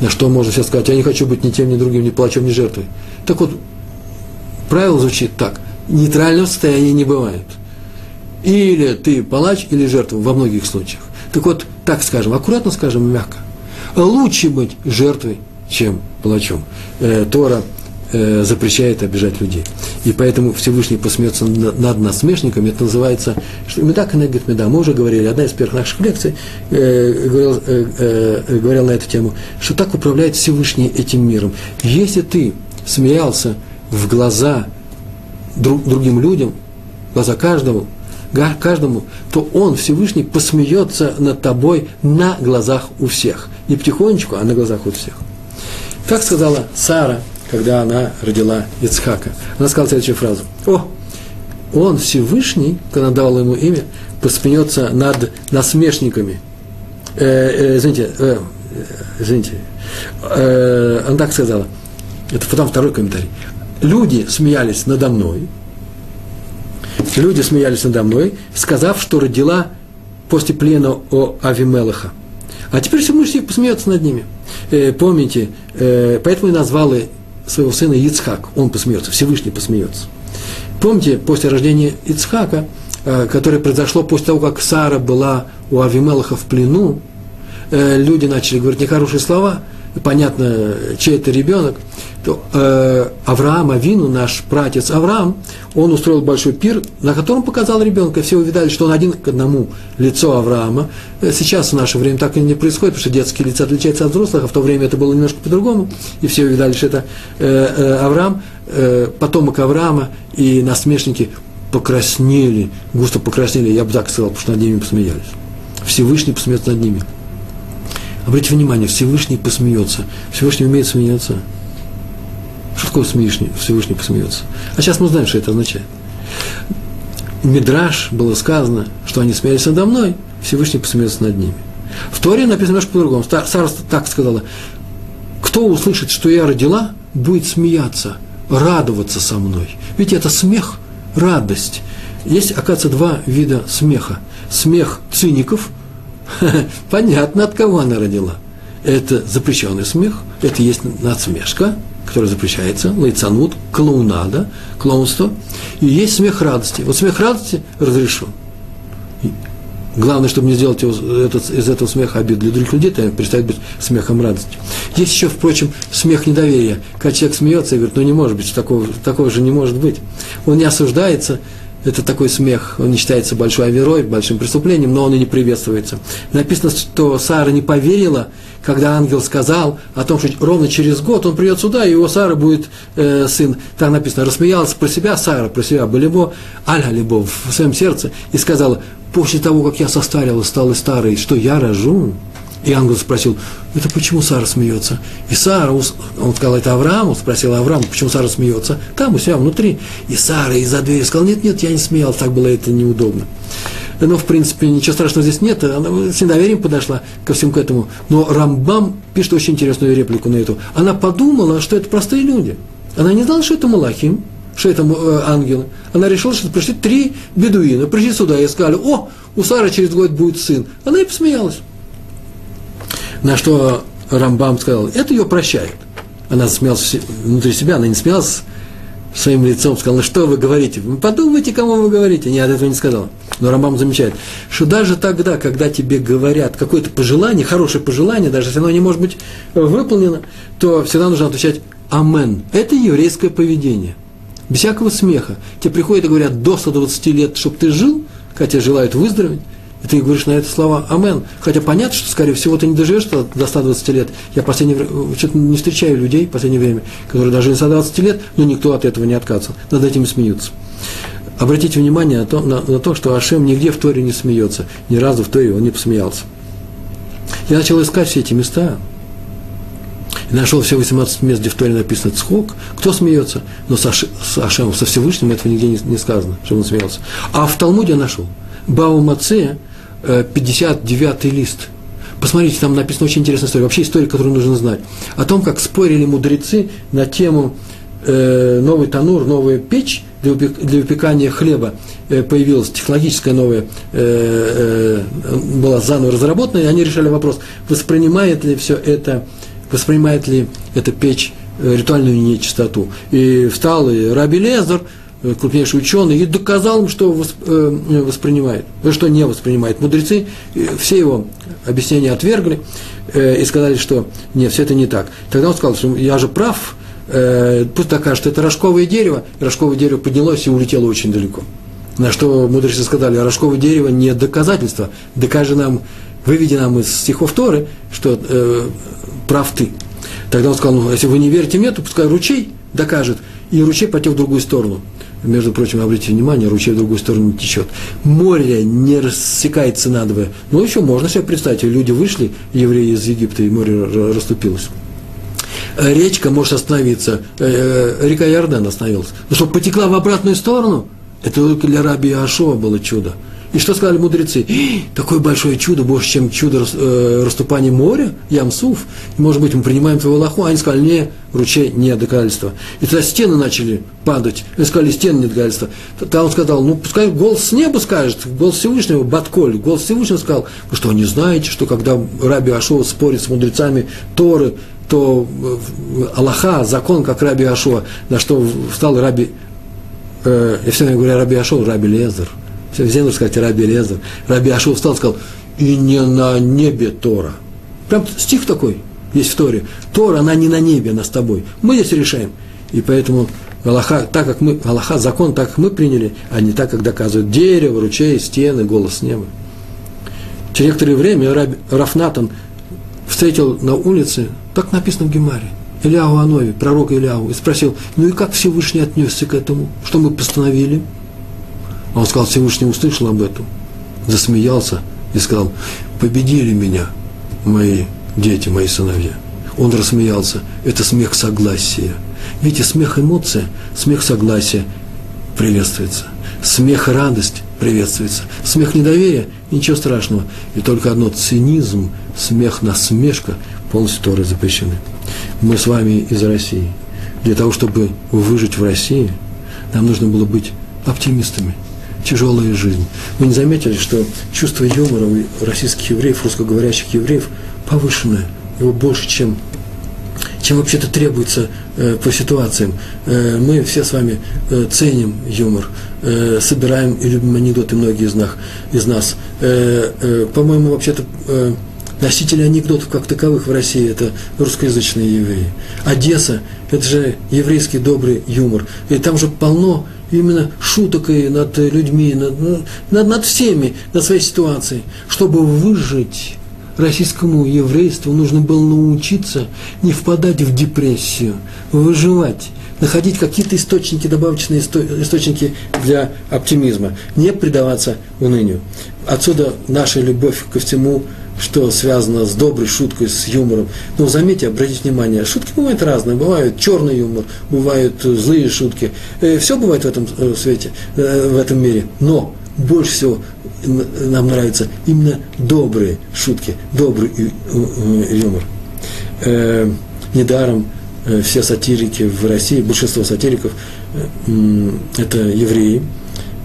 На что можно сейчас сказать, я не хочу быть ни тем, ни другим, ни плачем, ни жертвой. Так вот, правило звучит так. Нейтрального состояния не бывает – или ты палач, или жертва во многих случаях. Так вот, так скажем, аккуратно скажем, мягко. Лучше быть жертвой, чем палачом. Э, Тора э, запрещает обижать людей. И поэтому Всевышний посмеется над насмешниками. Это называется, что медак и негет меда. Мы уже говорили, одна из первых наших лекций э, говорил, э, э, говорил на эту тему, что так управляет Всевышний этим миром. Если ты смеялся в глаза друг, другим людям, глаза каждому, каждому, то он, Всевышний, посмеется над тобой на глазах у всех. Не потихонечку, а на глазах у всех. Как сказала Сара, когда она родила Ицхака. Она сказала следующую фразу. О, он, Всевышний, когда дал ему имя, посмеется над насмешниками. Э, э, извините, э, извините. Э, она так сказала. Это потом второй комментарий. Люди смеялись надо мной, люди смеялись надо мной, сказав, что родила после плена о Авимелаха. А теперь Всевышний посмеется над ними. Э, помните, э, поэтому и назвали своего сына Ицхак. Он посмеется, Всевышний посмеется. Помните, после рождения Ицхака, э, которое произошло после того, как Сара была у Авимелаха в плену, э, люди начали говорить нехорошие слова, понятно, чей это ребенок, то э, Авраам, Авину, наш пратец Авраам, он устроил большой пир, на котором показал ребенка. Все увидали, что он один к одному лицо Авраама. Э, сейчас в наше время так и не происходит, потому что детские лица отличаются от взрослых, а в то время это было немножко по-другому. И все увидали, что это э, э, Авраам, э, потомок Авраама, и насмешники покраснели, густо покраснели, я бы так сказал, потому что над ними посмеялись. Всевышний посмеется над ними. Обратите внимание, Всевышний посмеется. Всевышний умеет смеяться. Что такое Всевышний, Всевышний посмеется? А сейчас мы знаем, что это означает. Мидраш было сказано, что они смеялись надо мной, Всевышний посмеется над ними. В Торе написано немножко по-другому. Сара так сказала, кто услышит, что я родила, будет смеяться, радоваться со мной. Ведь это смех, радость. Есть, оказывается, два вида смеха. Смех циников, понятно, от кого она родила. Это запрещенный смех, это есть надсмешка, который запрещается, лайцанут, клоунада, клоунство, и есть смех радости. Вот смех радости разрешен. Главное, чтобы не сделать его, этот, из этого смеха обид для других людей, то перестает быть смехом радости. Есть еще, впрочем, смех недоверия. Когда человек смеется и говорит, ну не может быть, такого, такого же не может быть. Он не осуждается, это такой смех, он не считается большой оверой, большим преступлением, но он и не приветствуется. Написано, что Сара не поверила, когда ангел сказал о том, что ровно через год он придет сюда, и у Сары будет э, сын. Там написано, рассмеялась про себя Сара, про себя Балибо, Альга Либо в своем сердце, и сказала, после того, как я состарилась, стала старой, что я рожу, И ангел спросил, это почему Сара смеется? И Сара, он сказал, это Авраам, он спросил Авраам, почему Сара смеется? Там у себя внутри. И Сара из-за двери сказал, нет, нет, я не смеялся, так было это неудобно. Но, в принципе, ничего страшного здесь нет. Она с недоверием подошла ко всему к этому. Но Рамбам пишет очень интересную реплику на эту. Она подумала, что это простые люди. Она не знала, что это Малахим, что это э, ангелы. Она решила, что пришли три бедуина, пришли сюда и сказали, о, у Сары через год будет сын. Она и посмеялась. На что Рамбам сказал, это ее прощает. Она смеялась внутри себя, она не смеялась своим лицом, сказала, что вы говорите? Вы подумайте, кому вы говорите. Нет, этого не сказала. Но Рамбам замечает, что даже тогда, когда тебе говорят какое-то пожелание, хорошее пожелание, даже если оно не может быть выполнено, то всегда нужно отвечать «Амен». Это еврейское поведение. Без всякого смеха. Тебе приходят и говорят до 120 лет, чтобы ты жил, хотя желают выздороветь, и ты говоришь на это слова «Амен». Хотя понятно, что, скорее всего, ты не доживешь до 120 лет. Я в последнее время, что-то не встречаю людей в последнее время, которые дожили 120 лет, но никто от этого не отказывался. Над этим смеются. Обратите внимание на то, на, на то, что Ашем нигде в Торе не смеется. Ни разу в Торе он не посмеялся. Я начал искать все эти места. И нашел все 18 мест, где в Торе написано «Цхок». Кто смеется? Но с, Аш, с Ашемом, со Всевышним этого нигде не, не сказано, что он смеялся. А в Талмуде я нашел. Бау Маце, 59 лист. Посмотрите, там написана очень интересная история. Вообще история, которую нужно знать. О том, как спорили мудрецы на тему э, новый танур, новая печь – для, выпекания хлеба э, появилась технологическая новая, э, э, была заново разработана, и они решали вопрос, воспринимает ли все это, воспринимает ли эта печь ритуальную нечистоту. И встал и Раби Лезер, крупнейший ученый, и доказал им, что воспринимает, что не воспринимает. Мудрецы все его объяснения отвергли и сказали, что нет, все это не так. Тогда он сказал, что я же прав, э, пусть докажет, что это рожковое дерево, рожковое дерево поднялось и улетело очень далеко. На что мудрецы сказали, рожковое дерево не доказательство, докажи нам, выведи нам из стихов Торы, что э, прав ты. Тогда он сказал, ну, если вы не верите мне, то пускай ручей докажет, и ручей потек в другую сторону. Между прочим, обратите внимание, ручей в другую сторону течет. Море не рассекается надвое. Ну, еще можно себе представить, люди вышли, евреи из Египта, и море расступилось речка может остановиться, э, э, река Иордан остановилась. Но чтобы потекла в обратную сторону, это только для раби Ашова было чудо. И что сказали мудрецы? Такое большое чудо, больше, чем чудо э, расступания моря, Ямсуф. Может быть, мы принимаем твою лоху. Они сказали, не, ручей не доказательство. И тогда стены начали падать. Они сказали, стены не доказательство. Тогда он сказал, ну, пускай голос с неба скажет, голос Всевышнего, Батколь, голос Всевышнего сказал, вы что, не знаете, что когда Раби Ашова спорит с мудрецами Торы, то э, Аллаха, закон, как Раби Ашуа, на что встал Раби, э, я все время говорю Раби Ашуа, Раби Лезер. Все нужно сказать Раби Лезер. Раби Ашуа встал и сказал, и не на небе Тора. Прям стих такой есть в Торе. Тора, она не на небе, она с тобой. Мы здесь решаем. И поэтому Аллаха, так как мы, Аллаха, закон, так как мы приняли, а не так, как доказывают дерево, ручей, стены, голос неба. Через некоторое время Раб, Рафнатан встретил на улице так написано в Гемаре. Ильяу Анови, пророк Ильяу, и спросил, ну и как Всевышний отнесся к этому? Что мы постановили? А он сказал, Всевышний услышал об этом, засмеялся и сказал, победили меня мои дети, мои сыновья. Он рассмеялся. Это смех согласия. Видите, смех эмоция, смех согласия приветствуется. Смех радость приветствуется. Смех недоверия – ничего страшного. И только одно – цинизм, смех, насмешка полностью Торы запрещены. Мы с вами из России. Для того, чтобы выжить в России, нам нужно было быть оптимистами. Тяжелая жизнь. Вы не заметили, что чувство юмора у российских евреев, русскоговорящих евреев повышенное. Его больше, чем, чем вообще-то требуется э, по ситуациям. Э, мы все с вами э, ценим юмор, э, собираем и любим анекдоты многие из нас. Из нас. Э, э, по-моему, вообще-то э, Носители анекдотов как таковых в России – это русскоязычные евреи. Одесса – это же еврейский добрый юмор. И там же полно именно шуток и над людьми, над, ну, над, над всеми, над своей ситуацией. Чтобы выжить российскому еврейству, нужно было научиться не впадать в депрессию, выживать, находить какие-то источники, добавочные источники для оптимизма, не предаваться унынию. Отсюда наша любовь ко всему что связано с доброй шуткой, с юмором. Но заметьте, обратите внимание, шутки бывают разные. Бывают черный юмор, бывают злые шутки. Э, Все бывает в этом э, свете, э, в этом мире. Но больше всего нам нравятся именно добрые шутки, добрый юмор. Недаром все сатирики в России, большинство сатириков – это евреи.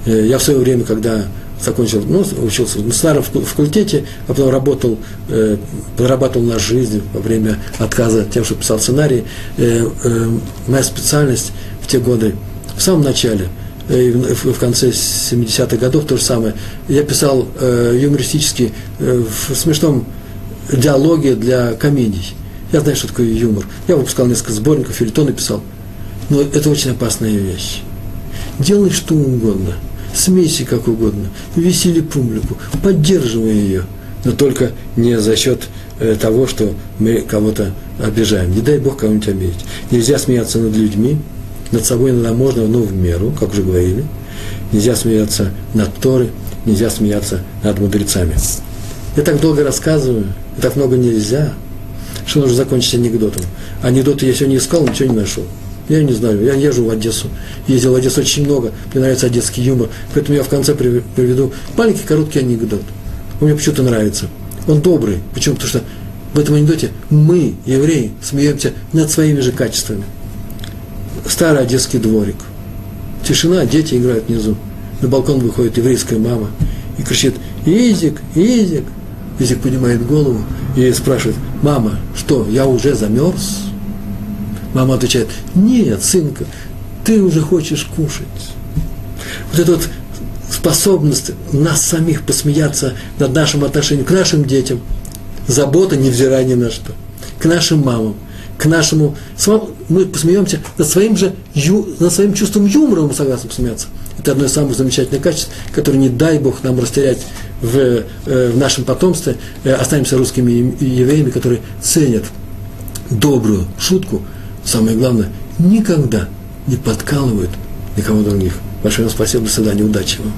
Я в свое время, когда закончил, ну, учился в старом факультете, а потом работал, э, подрабатывал на жизнь во время отказа тем, что писал сценарий. Э, э, моя специальность в те годы, в самом начале, э, в, в конце 70-х годов то же самое, я писал э, юмористически э, в смешном диалоге для комедий. Я знаю, что такое юмор. Я выпускал несколько сборников, филитоны писал. Но это очень опасная вещь. Делай что угодно – смейся как угодно, весели публику, поддерживай ее, но только не за счет э, того, что мы кого-то обижаем. Не дай Бог кого-нибудь обидеть. Нельзя смеяться над людьми, над собой иногда можно, но в меру, как уже говорили. Нельзя смеяться над Торой, нельзя смеяться над мудрецами. Я так долго рассказываю, и так много нельзя, что нужно закончить анекдотом. Анекдоты я сегодня искал, ничего не нашел. Я не знаю, я езжу в Одессу, ездил в Одессу очень много, мне нравится одесский юмор, поэтому я в конце приведу маленький короткий анекдот. Он мне почему-то нравится. Он добрый. Почему? Потому что в этом анекдоте мы, евреи, смеемся над своими же качествами. Старый одесский дворик. Тишина, дети играют внизу. На балкон выходит еврейская мама и кричит «Изик, Изик!» Изик поднимает голову и спрашивает «Мама, что, я уже замерз?» Мама отвечает, нет, сынка, ты уже хочешь кушать. Вот эта вот способность нас самих посмеяться над нашим отношением к нашим детям, забота, невзирая ни на что, к нашим мамам, к нашему, мы посмеемся над своим же, над своим чувством юмора, мы согласны посмеяться. Это одно из самых замечательных качеств, которое не дай Бог нам растерять в, э, в нашем потомстве. Э, останемся русскими евреями, которые ценят добрую шутку, самое главное, никогда не подкалывают никого других. Большое вам спасибо, до свидания, удачи вам.